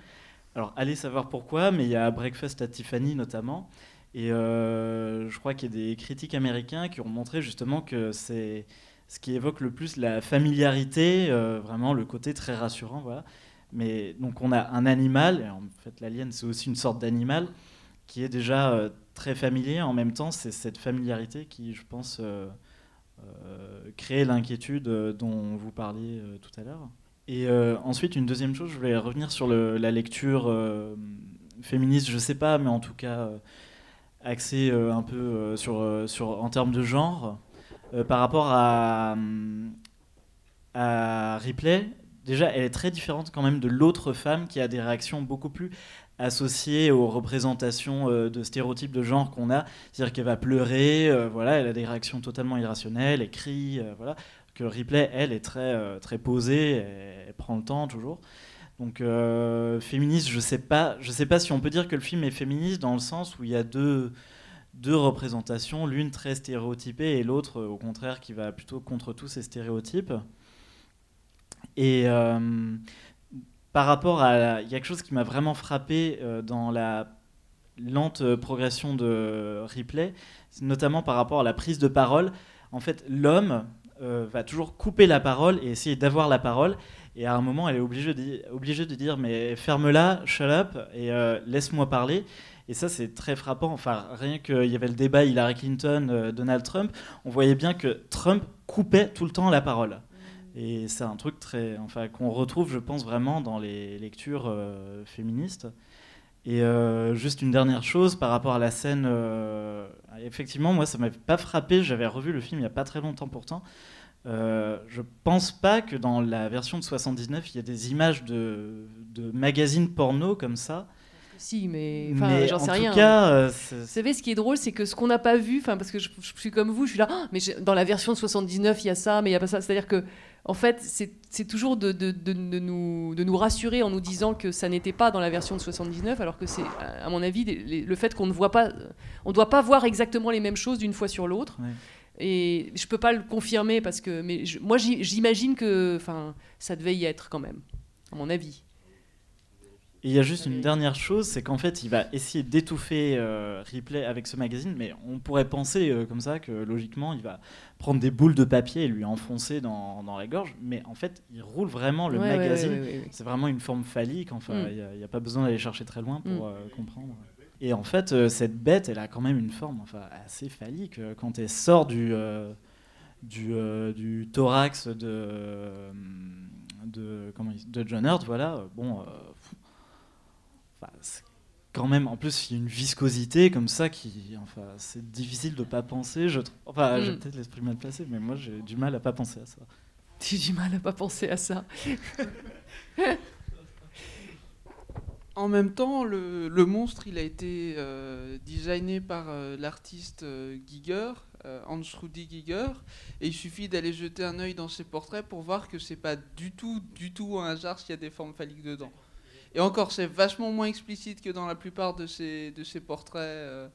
Alors, allez savoir pourquoi, mais il y a Breakfast at Tiffany notamment. Et euh, je crois qu'il y a des critiques américains qui ont montré justement que c'est ce qui évoque le plus la familiarité, euh, vraiment le côté très rassurant. Voilà. Mais donc on a un animal, et en fait l'alien c'est aussi une sorte d'animal qui est déjà euh, très familier. En même temps, c'est cette familiarité qui, je pense, crée l'inquiétude dont vous parliez tout à l'heure. Et ensuite, une deuxième chose, je voulais revenir sur la lecture féministe, je sais pas, mais en tout cas axée euh, un peu euh, sur, euh, sur, en termes de genre, par rapport à, à Ripley. Déjà, elle est très différente quand même de l'autre femme qui a des réactions beaucoup plus associées aux représentations de stéréotypes de genre qu'on a. C'est-à-dire qu'elle va pleurer, voilà, elle a des réactions totalement irrationnelles, elle crie, voilà. Que Ripley, elle, est très, très posée, elle prend le temps toujours. Donc euh, féministe, je sais pas, sais pas si on peut dire que le film est féministe dans le sens où il y a deux représentations, l'une très stéréotypée et l'autre euh, au contraire qui va plutôt contre tous ces stéréotypes. Et euh, par rapport à, il y a quelque chose qui m'a vraiment frappé dans la lente progression de Ripley, notamment par rapport à la prise de parole. En fait, l'homme va toujours couper la parole et essayer d'avoir la parole. Et à un moment, elle est obligée de, dire Mais ferme-la, shut up, et euh, laisse-moi parler. Et ça, c'est très frappant. Enfin, rien qu'il y avait le débat Hillary Clinton-Donald Trump, on voyait bien que Trump coupait tout le temps la parole. Et c'est un truc très, enfin, qu'on retrouve, je pense, vraiment dans les lectures euh, féministes. Et euh, juste une dernière chose par rapport à la scène. euh, effectivement, moi, ça m'avait pas frappé. J'avais revu le film il y a pas très longtemps pourtant. Euh, je pense pas que dans la version de 79, il y a des images de, de magazines porno comme ça. Si, mais Mais j'en en sais tout rien. cas, hein. euh, Vous savez, ce qui est drôle, c'est que ce qu'on n'a pas vu, enfin, parce que je, je suis comme vous, je suis là, Ah, mais dans la version de 79, il y a ça, mais il y a pas ça. C'est-à-dire que, en fait, c'est toujours de, de- de- de nous, de nous rassurer en nous disant que ça n'était pas dans la version de 79, alors que c'est, à mon avis, les- les- le fait qu'on ne voit pas, on doit pas voir exactement les mêmes choses d'une fois sur l'autre. Ouais. Et je peux pas le confirmer parce que, mais je- moi, j'imagine que, enfin, ça devait y être quand même, à mon avis. Et il y a juste une dernière chose, c'est qu'en fait, il va essayer d'étouffer euh, Ripley avec ce magazine, mais on pourrait penser euh, comme ça que logiquement, il va prendre des boules de papier et lui enfoncer dans, dans la gorge, mais en fait, il roule vraiment le Ouais, magazine. ouais, ouais, ouais, ouais. C'est vraiment une forme phallique, enfin, Mm. il n'y a, pas besoin d'aller chercher très loin pour Mm. euh, comprendre. Et en fait, euh, cette bête, elle a quand même une forme enfin, assez phallique. euh, Quand elle sort du, euh, du, euh, du thorax de, de, comment il- de John Hurt, voilà, bon, euh, enfin, quand même, en plus, il y a une viscosité comme ça qui, enfin, c'est difficile de pas penser. Je, enfin, Mm. j'ai peut-être l'esprit mal placé, mais moi, j'ai du mal à pas penser à ça. J'ai du mal à pas penser à ça. En même temps, le, monstre, il a été euh, designé par euh, l'artiste euh, Giger, euh, Hans-Rudi Giger, et il suffit d'aller jeter un œil dans ses portraits pour voir que c'est pas du tout, du tout un hasard s'il y a des formes phalliques dedans. Et encore, c'est vachement moins explicite que dans la plupart de ces portraits.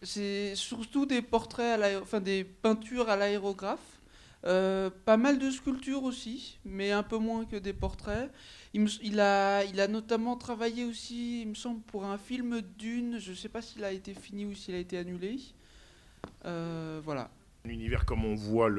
C'est surtout des portraits, à enfin des peintures à l'aérographe. Euh, pas mal de sculptures aussi, mais un peu moins que des portraits. Il, a, notamment travaillé aussi, il me semble, pour un film d'une. Je ne sais pas s'il a été fini ou s'il a été annulé. Euh, voilà. Un univers comme on voit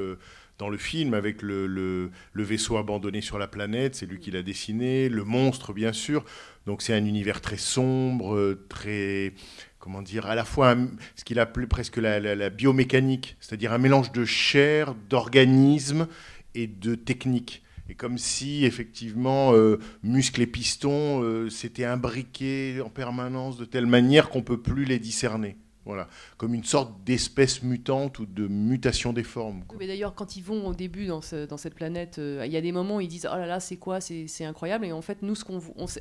dans le film, avec le vaisseau abandonné sur la planète, c'est lui qui l'a dessiné, le monstre bien sûr. Donc c'est un univers très sombre, euh, très, comment dire, à la fois ce qu'il appelait presque la, la- biomécanique, c'est-à-dire un mélange de chair, d'organisme et de technique. Et comme si, effectivement, euh, muscles et pistons euh, s'étaient imbriqués en permanence de telle manière qu'on ne peut plus les discerner. Voilà, comme une sorte d'espèce mutante ou de mutation des formes. Mais d'ailleurs, quand ils vont au début dans, ce- dans cette planète, euh, il y a des moments où ils disent Oh là là, c'est quoi? C'est incroyable. Et en fait, nous, ce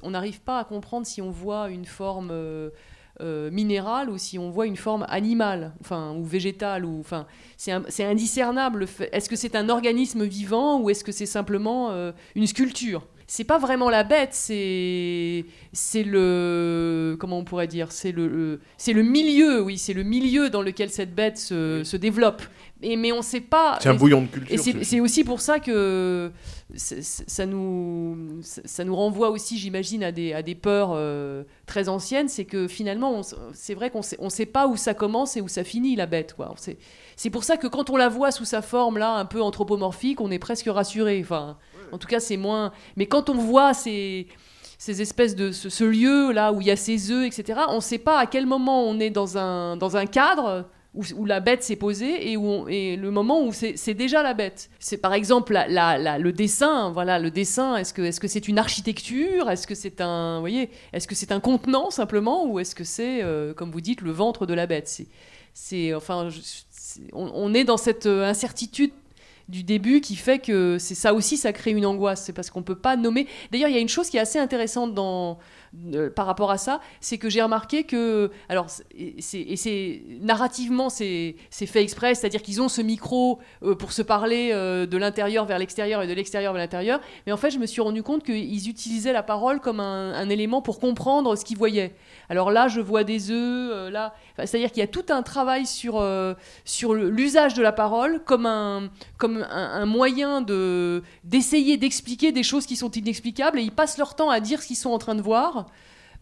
on n'arrive pas à comprendre si on voit une forme euh, minérale ou si on voit une forme animale, enfin, ou végétale. Ou, enfin, c'est indiscernable. Est-ce que c'est un organisme vivant ou est-ce que c'est simplement euh, une sculpture? C'est pas vraiment la bête, c'est c'est le comment on pourrait dire, c'est le, le- c'est le milieu, oui, c'est le milieu dans lequel cette bête se, se développe. Et mais on sait pas. C'est un bouillon de culture, Et c'est ce c'est aussi pour ça que ça nous ça nous renvoie aussi, j'imagine, à des à des peurs euh, très anciennes. C'est que finalement, c'est vrai qu'on sait on sait pas où ça commence et où ça finit la bête, quoi. C'est pour ça que quand on la voit sous sa forme là, un peu anthropomorphique, on est presque rassuré. Enfin, en tout cas, c'est moins. Mais quand on voit ces ces espèces de ce, lieu là où il y a ces œufs, etc. On ne sait pas à quel moment on est dans un dans un cadre. Où, la bête s'est posée et, où et le moment où c'est déjà la bête. C'est par exemple la- la- le dessin. Voilà, le dessin. Est-ce que est-ce c'est une architecture? Est-ce que c'est un, vous voyez, est-ce que c'est un contenant simplement ou est-ce que c'est, euh, comme vous dites, le ventre de la bête? C'est, enfin, on est dans cette euh, incertitude du début qui fait que c'est ça aussi, ça crée une angoisse. C'est parce qu'on peut pas nommer. D'ailleurs, il y a une chose qui est assez intéressante dans, euh, par rapport à ça, c'est que j'ai remarqué que, alors, et c'est, narrativement, c'est, fait exprès, c'est-à-dire qu'ils ont ce micro euh, pour se parler euh, de l'intérieur vers l'extérieur et de l'extérieur vers l'intérieur. Mais en fait, je me suis rendu compte qu'ils utilisaient la parole comme un, élément pour comprendre ce qu'ils voyaient. Alors là, je vois des œufs, là, c'est-à-dire qu'il y a tout un travail sur, sur l'usage de la parole comme un, comme un, moyen de, d'essayer d'expliquer des choses qui sont inexplicables et ils passent leur temps à dire ce qu'ils sont en train de voir.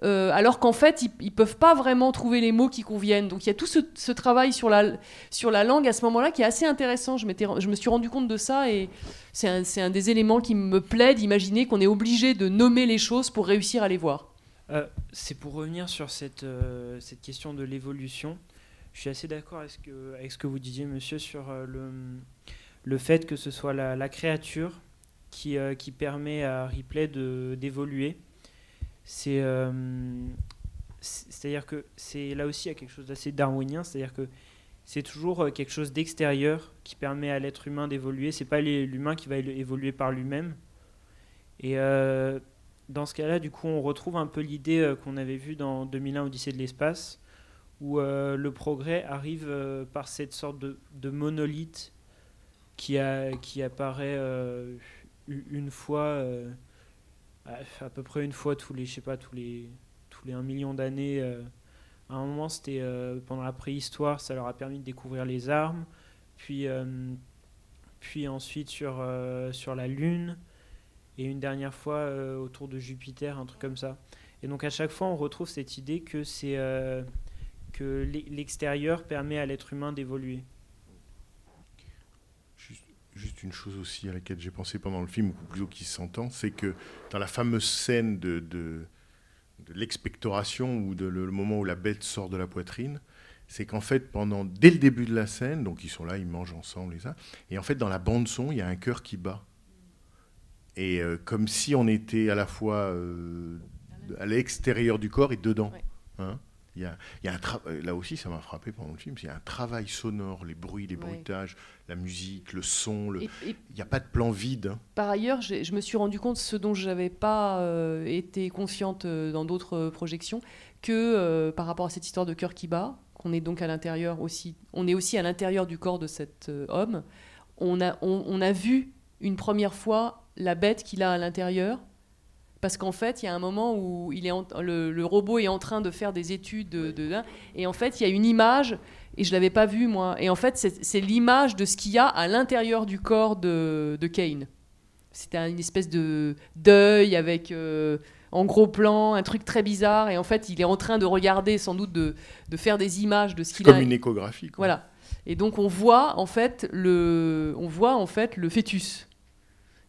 Euh, alors qu'en fait, ils, ils peuvent pas vraiment trouver les mots qui conviennent. Donc il y a tout ce, travail sur la, sur la langue à ce moment-là qui est assez intéressant. Je, me suis rendu compte de ça et c'est un, un des éléments qui me plaît d'imaginer qu'on est obligé de nommer les choses pour réussir à les voir. Euh, c'est pour revenir sur cette, euh, cette question de l'évolution. Je suis assez d'accord avec, ce que- vous disiez, monsieur, sur le, le fait que ce soit la, créature qui, qui permet à Ripley d'évoluer. C'est, euh, c'est- c'est-à-dire que c'est là aussi il y a quelque chose d'assez darwinien, c'est-à-dire que c'est toujours euh, quelque chose d'extérieur qui permet à l'être humain d'évoluer. C'est pas l'humain qui va évoluer par lui-même. Et euh, dans ce cas-là, du coup, on retrouve un peu l'idée qu'on avait vue dans 2001 Odyssée de l'espace, où le progrès arrive par cette sorte de, de monolithe qui, a, qui apparaît une fois, à, peu près une fois tous les, je tous les, tous les 1 million d'années. euh. à un moment, c'était euh, pendant la préhistoire, ça leur a permis de découvrir les armes, puis, euh, ensuite sur, la Lune et une dernière fois autour de Jupiter, un truc comme ça. Et donc à chaque fois, on retrouve cette idée que c'est que l'e- l'extérieur permet à l'être humain d'évoluer. Juste une chose aussi à laquelle j'ai pensé pendant le film, ou plutôt qui s'entend, c'est que dans la fameuse scène de, de, de l'expectoration, ou de le, le moment où la bête sort de la poitrine, c'est qu'en fait, pendant, dès le début de la scène, donc ils sont là, ils mangent ensemble, et ça, et en fait, dans la bande-son, il y a un cœur qui bat. Et euh, comme si on était à la fois euh, à l'extérieur du corps et dedans. Hein il y a, il y a un tra- euh, là aussi, ça m'a frappé pendant le film. A un travail sonore, les bruits, les Ouais. bruitages, la musique, le son. le- Et- et- Il n'y a pas de plan vide. hein. Par ailleurs, je me suis rendu compte, ce dont je n'avais pas euh, été consciente euh, dans d'autres projections, que euh, par rapport à cette histoire de cœur qui bat, qu'on est donc à l'intérieur aussi, on est aussi à l'intérieur du corps de cet euh, homme, on a, on, on a vu une première fois la bête qu'il a à l'intérieur. Parce qu'en fait, il y a un moment où il est en- le, le robot est en train de faire des études de, de- et en fait, il y a une image et je l'avais pas vue moi. Et en fait, c'est c'est l'image de ce qu'il y a à l'intérieur du corps de, de Kane. C'était une espèce de deuil avec euh, en gros plan, un truc très bizarre. Et en fait, il est en train de regarder, sans doute, de, de faire des images de ce qu'il a. Comme une échographie. quoi. Voilà. Et donc on voit en fait le, on voit en fait le fœtus.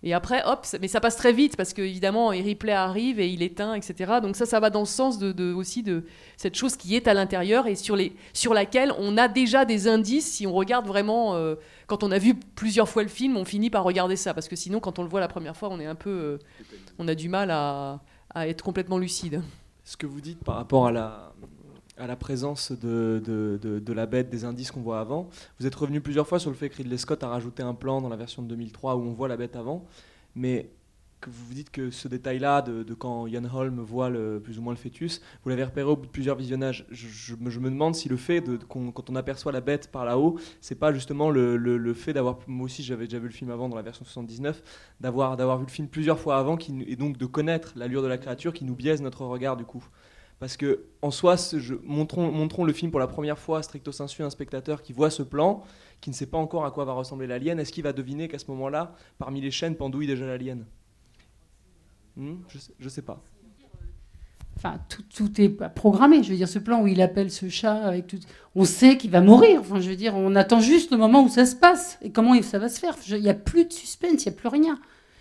Et après, hop, mais ça passe très vite parce que évidemment, Ripley arrive et il éteint, etc. Donc ça, ça va dans le sens aussi de cette chose qui est à l'intérieur et sur, laquelle on a déjà des indices si on regarde vraiment. euh, quand on a vu plusieurs fois le film, on finit par regarder ça parce que sinon, quand on le voit la première fois, on est un peu, euh, on a du mal à être complètement lucide. Ce que vous dites par rapport à la, à la présence de, de, de- la bête, des indices qu'on voit avant, vous êtes revenu plusieurs fois sur le fait que Ridley Scott a rajouté un plan dans la version de 2003 où on voit la bête avant, mais que vous vous dites que ce détail-là, de, quand Ian Holm voit plus ou moins le fœtus, vous l'avez repéré au bout de plusieurs visionnages. Je, me, demande si le fait, de, quand on aperçoit la bête par là-haut, c'est pas justement le, le- fait d'avoir, moi aussi j'avais déjà vu le film avant dans la version 79, d'avoir, d'avoir vu le film plusieurs fois avant qui, et donc de connaître l'allure de la créature qui nous biaise notre regard du coup. Parce que, en soi, montrons, le film pour la première fois, stricto sensu, un spectateur qui voit ce plan, qui ne sait pas encore à quoi va ressembler l'alien. Est-ce qu'il va deviner qu'à ce moment-là, parmi les chaînes, pendouille déjà l'alien Hmm? Je, je sais pas. Enfin, tout, est programmé. Je veux dire, ce plan où il appelle ce chat avec tout, on sait qu'il va mourir. Enfin, je veux dire, on attend juste le moment où ça se passe et comment ça va se faire. Il n'y a plus de suspense, il n'y a plus rien,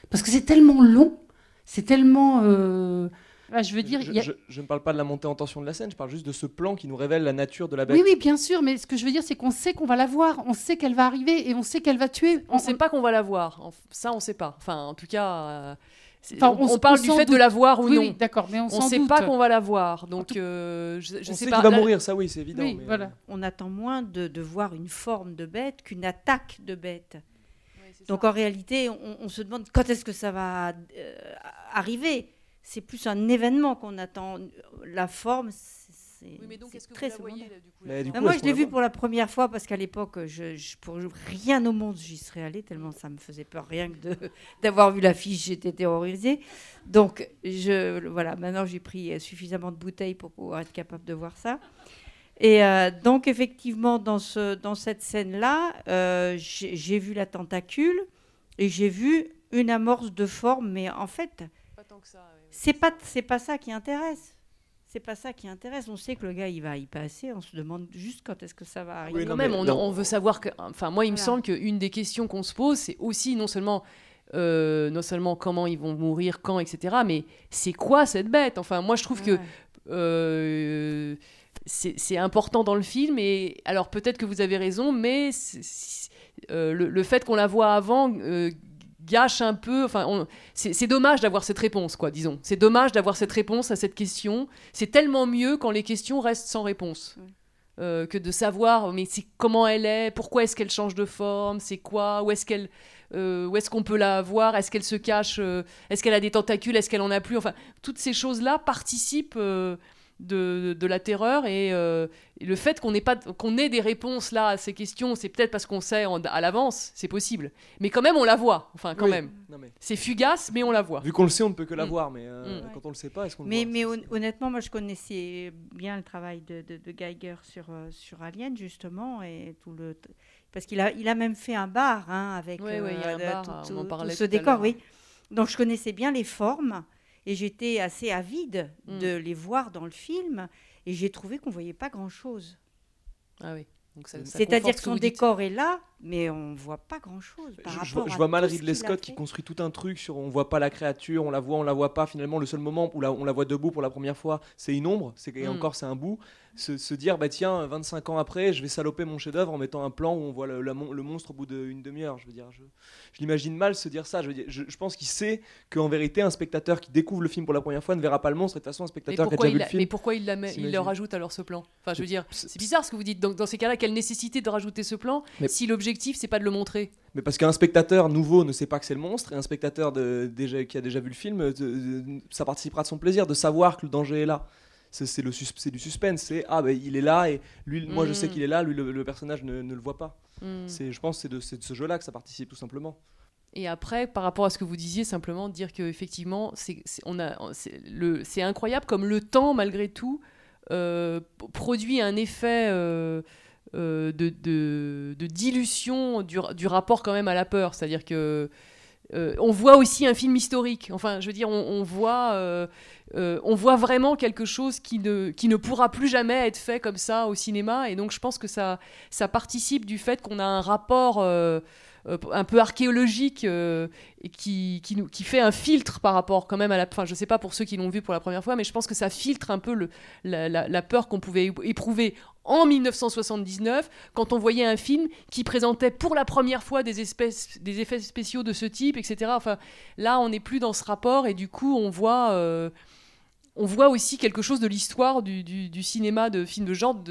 parce que c'est tellement long, c'est tellement. euh, enfin, je veux dire, Je, il y a- je- je ne parle pas de la montée en tension de la scène, je parle juste de ce plan qui nous révèle la nature de la bête. oui, oui, bien sûr, mais ce que je veux dire, c'est qu'on sait qu'on va la voir, on sait qu'elle va arriver et on sait qu'elle va tuer. On ne sait pas qu'on va la voir. Ça, on ne sait pas. Enfin, en tout cas, euh, Enfin, on, parle on du fait de la voir ou Oui, non. oui, d'accord, mais on ne sait doute. pas qu'on va la voir. Donc, euh, je, je On sais sait pas. qu'il va Là- mourir, ça oui, c'est évident. Oui, mais, euh, voilà. On attend moins de, de voir une forme de bête qu'une attaque de bête. Donc en réalité, on, on se demande quand est-ce que ça va euh, arriver. C'est plus un événement qu'on attend. La forme, c'est très secondaire. Mais du Ben coup, moi, je l'ai la vu pour la première fois parce qu'à l'époque, je, je- pour rien au monde, j'y serais allée tellement ça me faisait peur rien que d'avoir vu l'affiche, j'étais terrorisée. Donc, je, voilà, maintenant j'ai pris suffisamment de bouteilles pour pouvoir être capable de voir ça. Et euh, donc, effectivement, dans, ce, dans cette scène-là, euh, j'ai j'ai vu la tentacule et j'ai vu une amorce de forme, mais en fait, c'est pas, c'est pas ça qui intéresse. C'est pas ça qui intéresse. On sait que le gars, il va y passer. On se demande juste quand est-ce que ça va arriver. quand même, on, on veut savoir que. Enfin, moi, il me Voilà. semble qu'une des questions qu'on se pose, c'est aussi non seulement. euh, non seulement comment ils vont mourir, quand, etc., mais c'est quoi cette bête? Enfin, moi, je trouve que euh, c'est important dans le film. Et alors, peut-être que vous avez raison, mais euh, le, le fait qu'on la voit avant euh, gâche un peu. Enfin, c'est dommage d'avoir cette réponse, quoi. Disons, c'est dommage d'avoir cette réponse à cette question. C'est tellement mieux quand les questions restent sans réponse. Euh, que de savoir mais c'est comment elle est, pourquoi est-ce qu'elle change de forme, c'est quoi, où est-ce qu'elle, euh, où est-ce qu'on peut la voir, est-ce qu'elle se cache, euh, est-ce qu'elle a des tentacules, est-ce qu'elle en a plus, enfin toutes ces choses-là participent euh, de, de la terreur et, euh, et le fait qu'on ait pas, qu'on ait des réponses là à ces questions, c'est peut-être parce qu'on sait en- à l'avance, c'est possible, mais quand même on la voit, enfin quand Oui. même, mais- c'est fugace mais on la voit. Vu qu'on le sait, on ne peut que la Mm. voir, mais euh, Mm. quand on le sait pas, est-ce qu'on le Mais, voit mais hon- honnêtement, moi, je connaissais bien le travail de, de, de Geiger sur, euh, sur Alien, justement, et tout le... Parce qu'il a, il a même fait un bar hein, avec Ouais, ouais, il y a un bar, tout, on en tout- tout parlait ce décor, oui. Donc, je connaissais bien les formes, et j'étais assez avide Mm. de les voir dans le film, et j'ai trouvé qu'on voyait pas grand-chose. Ah oui. C'est-à-dire que son dites. décor est là, mais on voit pas grand-chose. par Je, je rapport vois, je à vois mal Ridley Scott qui construit tout un truc sur on voit pas la créature, on la voit, on la voit pas. Finalement, le seul moment où la- on la voit debout pour la première fois, c'est une ombre, c'est et Mm. encore c'est un bout. Se, se dire bah tiens, 25 ans après, je vais saloper mon chef-d'œuvre en mettant un plan où on voit le, la mon- le monstre au bout d'une demi-heure. Je veux dire, je, je l'imagine mal se dire ça. Je, veux dire, je, je pense qu'il sait qu'en vérité, un spectateur qui découvre le film pour la première fois ne verra pas le monstre. Et de toute façon, un spectateur qui a déjà vu le film. mais pourquoi il, la met- il s'imagine. le rajoute alors ce plan? Enfin, je veux C'est- dire, c'est bizarre ce que vous dites. Donc, dans ces cas-là, quelle nécessité de rajouter ce plan Mais- si l'objectif c'est pas de le montrer Mais parce qu'un spectateur nouveau ne sait pas que c'est le monstre, et un spectateur de, déjà, qui a déjà vu le film, euh, de- de- ça participera de son plaisir de savoir que le danger est là. C'est le sus- du suspense, c'est ah ben il est là et lui, moi je sais Mm. qu'il est là, lui le, le personnage ne, ne le voit pas. Mm. C'est, je pense que c'est de, de ce jeu-là que ça participe tout simplement. Et après, par rapport à ce que vous disiez, simplement dire que effectivement, c'est incroyable comme le temps, malgré tout, euh, produit un effet euh, de, de- dilution du, du rapport quand même à la peur. C'est-à-dire que euh, on voit aussi un film historique. Enfin, je veux dire, on, voit, euh, euh, on voit vraiment quelque chose qui ne, qui ne pourra plus jamais être fait comme ça au cinéma. Et donc, je pense que ça, ça participe du fait qu'on a un rapport euh, euh, un peu archéologique euh, qui, qui, nous, qui fait un filtre par rapport quand même à la. Enfin, je sais pas pour ceux qui l'ont vu pour la première fois, mais je pense que ça filtre un peu le, la peur qu'on pouvait éprouver en 1979 quand on voyait un film qui présentait pour la première fois des, effets spéciaux de ce type, etc. Enfin, là, on n'est plus dans ce rapport et du coup, on voit. euh, on voit aussi quelque chose de l'histoire du, cinéma de films de genre.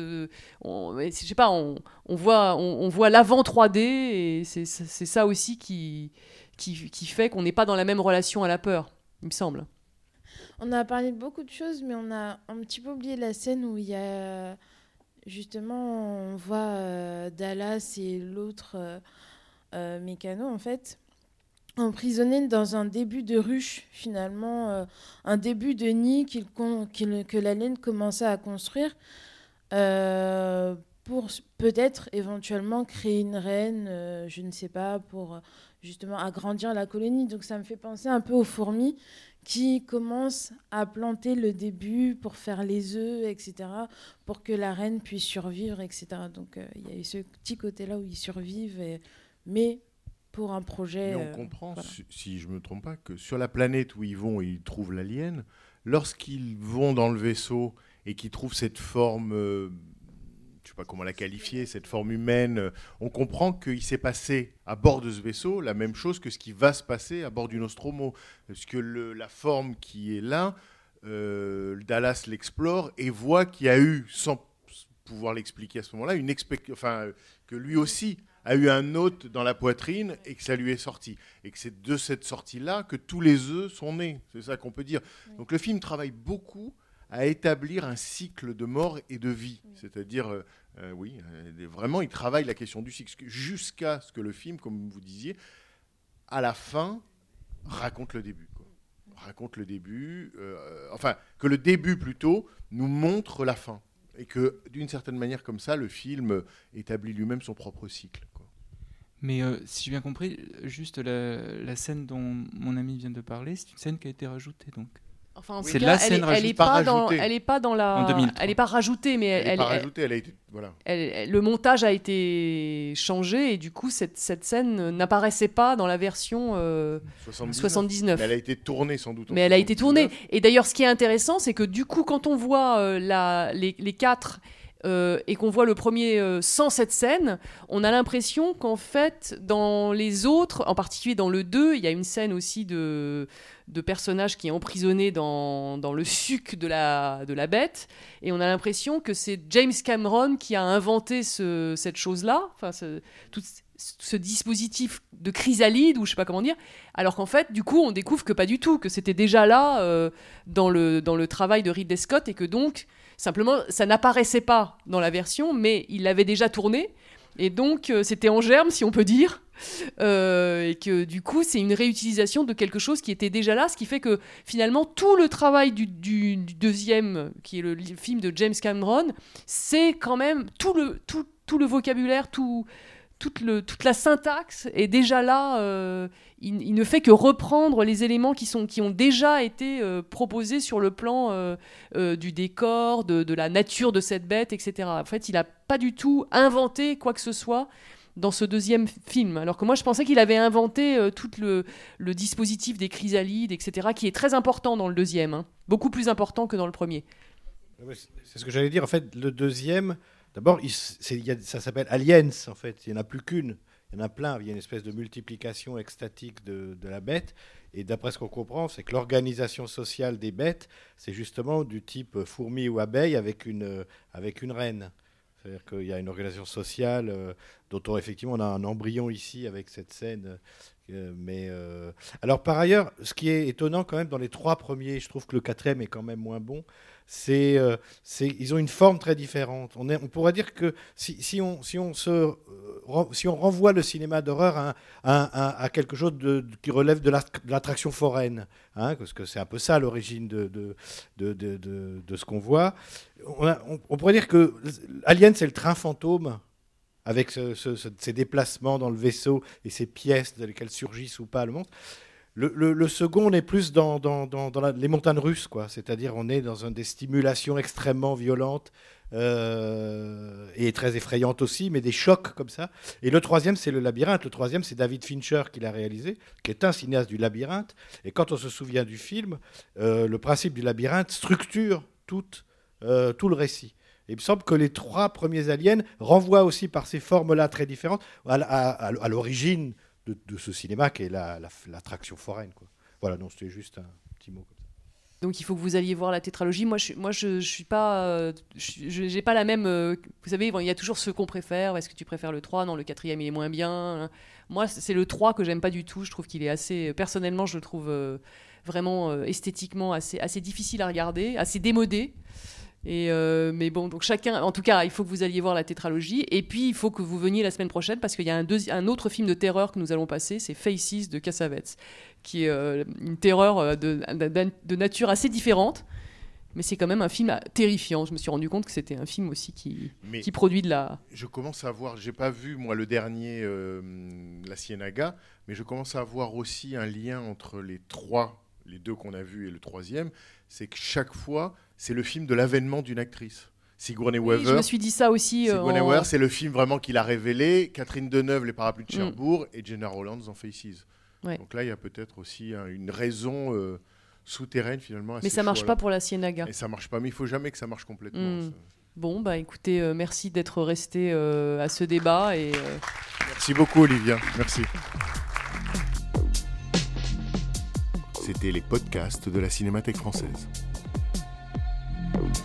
On, je sais pas, on, voit, on, voit l'avant 3D et c'est ça aussi qui fait qu'on n'est pas dans la même relation à la peur, il me semble. On a parlé de beaucoup de choses, mais on a un petit peu oublié la scène où il y a justement on voit euh, Dallas et l'autre euh, euh, mécano en fait emprisonnés dans un début de ruche finalement, un début de nid con- qu'il- que la laine commençait à construire pour peut-être éventuellement créer une reine, je ne sais pas, pour justement agrandir la colonie. Donc ça me fait penser un peu aux fourmis qui commencent à planter le début pour faire les œufs, etc., pour que la reine puisse survivre, etc. Donc euh, il y a eu ce petit côté-là où ils survivent, et- mais pour un projet... Mais on euh, comprend, voilà. si, si je me trompe pas, que sur la planète où ils vont et ils trouvent l'alien, lorsqu'ils vont dans le vaisseau et qu'ils trouvent cette forme, euh, je sais pas comment la qualifier, cette forme humaine, euh, on comprend qu'il s'est passé à bord de ce vaisseau la même chose que ce qui va se passer à bord du Nostromo. Parce que le- la forme qui est là, euh, Dallas l'explore et voit qu'il y a eu, sans pouvoir l'expliquer à ce moment-là, une enfin, que lui aussi a eu un hôte dans la poitrine et que ça lui est sorti. Et que c'est de cette sortie-là que tous les œufs sont nés. C'est ça qu'on peut dire. Donc le film travaille beaucoup à établir un cycle de mort et de vie. C'est-à-dire, euh, euh, oui, euh, vraiment, il travaille la question du cycle jusqu'à ce que le film, comme vous disiez, à la fin, raconte le début. quoi. Raconte le début, euh, enfin, que le début plutôt nous montre la fin. Et que d'une certaine manière, comme ça, le film établit lui-même son propre cycle. quoi. Mais euh, si j'ai bien compris, juste la, la scène dont mon ami vient de parler, c'est une scène qui a été rajoutée donc. Enfin, en tout c'est la elle scène elle rajoutée. est pas dans, elle est pas dans la, En 2003. elle est pas rajoutée, mais Elle elle, est pas elle- rajoutée, elle a été- voilà. elle- elle- le montage a été changé et du coup cette, cette scène n'apparaissait pas dans la version euh, 79. Mais elle a été tournée sans doute. Mais elle a été tournée. 79. Et d'ailleurs, ce qui est intéressant, c'est que du coup, quand on voit euh, la, les, les quatre euh, et qu'on voit le premier euh, sans cette scène, on a l'impression qu'en fait, dans les autres, en particulier dans le 2, il y a une scène aussi de, de personnages qui est emprisonné dans, dans le suc de la, de la bête. Et on a l'impression que c'est James Cameron qui a inventé ce- cette chose-là, enfin, ce, ce dispositif de chrysalide, ou je sais pas comment dire, alors qu'en fait, du coup, on découvre que pas du tout, que c'était déjà là euh, dans, le, dans le travail de Ridley Scott, et que donc, simplement, ça n'apparaissait pas dans la version, mais il l'avait déjà tourné, et donc euh, c'était en germe, si on peut dire, Euh, et que du coup, c'est une réutilisation de quelque chose qui était déjà là, ce qui fait que finalement, tout le travail du, du- deuxième, qui est le film de James Cameron, c'est quand même tout le, tout, tout le vocabulaire, tout, toute, la syntaxe est déjà là. euh, il, ne fait que reprendre les éléments qui, sont, qui ont déjà été euh, proposés sur le plan euh, du décor, de, la nature de cette bête, etc. En fait, il n'a pas du tout inventé quoi que ce soit dans ce deuxième film. Alors que moi, je pensais qu'il avait inventé tout le, dispositif des chrysalides, etc., qui est très important dans le deuxième, hein. beaucoup plus important que dans le premier. C'est ce que j'allais dire. En fait, le deuxième, d'abord, ça s'appelle Aliens, en fait. Il n'y en a plus qu'une. Il y en a plein. Il y a une espèce de multiplication extatique de, la bête. Et d'après ce qu'on comprend, c'est que l'organisation sociale des bêtes, c'est justement du type fourmi ou abeille avec une, avec une reine. C'est-à-dire qu'il y a une organisation sociale euh, dont on, effectivement on a un embryon ici avec cette scène. euh, mais euh, alors par ailleurs, ce qui est étonnant quand même dans les trois premiers, je trouve que le quatrième est quand même moins bon. Euh, c'est, ils ont une forme très différente. On, pourrait dire que si, on, si on se, euh, si on renvoie le cinéma d'horreur à, quelque chose qui relève de, la- de l'attraction foraine, hein, parce que c'est un peu ça l'origine de, de, de, ce qu'on voit. On, pourrait dire que Alien c'est le train fantôme avec ce- ces déplacements dans le vaisseau et ces pièces dans lesquelles surgissent ou pas le monstre. Le, second, on est plus dans, les montagnes russes, quoi. C'est-à-dire, on est dans des stimulations extrêmement violentes euh, et très effrayantes aussi, mais des chocs comme ça. Et le troisième, c'est le labyrinthe. Le troisième, c'est David Fincher qui l'a réalisé, qui est un cinéaste du labyrinthe. Et quand on se souvient du film, euh, le principe du labyrinthe structure tout, euh, tout le récit. Il me semble que les trois premiers aliens renvoient aussi par ces formes-là très différentes à l'origine de, ce cinéma qui est la- la- l'attraction foraine. Quoi. Voilà, donc c'était juste un petit mot. Donc il faut que vous alliez voir la tétralogie. Moi, je, moi, je, suis pas, euh, pas la même. euh, vous savez, il y a toujours ce qu'on préfère. Est-ce que tu préfères le 3 Non, le quatrième il est moins bien. Moi, c'est le 3 que j'aime pas du tout. Je trouve qu'il est assez. Personnellement, je le trouve euh, vraiment euh, esthétiquement assez, assez difficile à regarder, assez démodé. Et euh, mais bon, donc chacun, en tout cas, il faut que vous alliez voir la tétralogie. Et puis, il faut que vous veniez la semaine prochaine parce qu'il y a un, autre film de terreur que nous allons passer, c'est Faces de Cassavetes, qui est euh, une terreur euh, de, de- de nature assez différente. Mais c'est quand même un film terrifiant. Je me suis rendu compte que c'était un film aussi qui, Mais- qui produit de la. Je commence à voir, j'ai pas vu moi le dernier, euh, La Ciénaga, mais je commence à voir aussi un lien entre les trois, les deux qu'on a vus et le troisième, c'est que chaque fois, c'est le film de l'avènement d'une actrice. Sigourney Oui, Weaver. je me suis dit ça aussi. euh, Sigourney en- Weaver, c'est le film vraiment qu'il a révélé. Catherine Deneuve, Les Parapluies de Mm. Cherbourg, et Jenna Rollins dans Faces. Ouais. Donc là, il y a peut-être aussi hein, une raison euh, souterraine finalement. à Mais ces ça marche pas pour la Ciénaga. Et ça marche pas, mais il faut jamais que ça marche complètement. Ça. Bon, bah écoutez, euh, merci d'être resté euh, à ce débat et. euh, Merci beaucoup, Olivia. Merci. C'était les podcasts de la Cinémathèque française. Bye.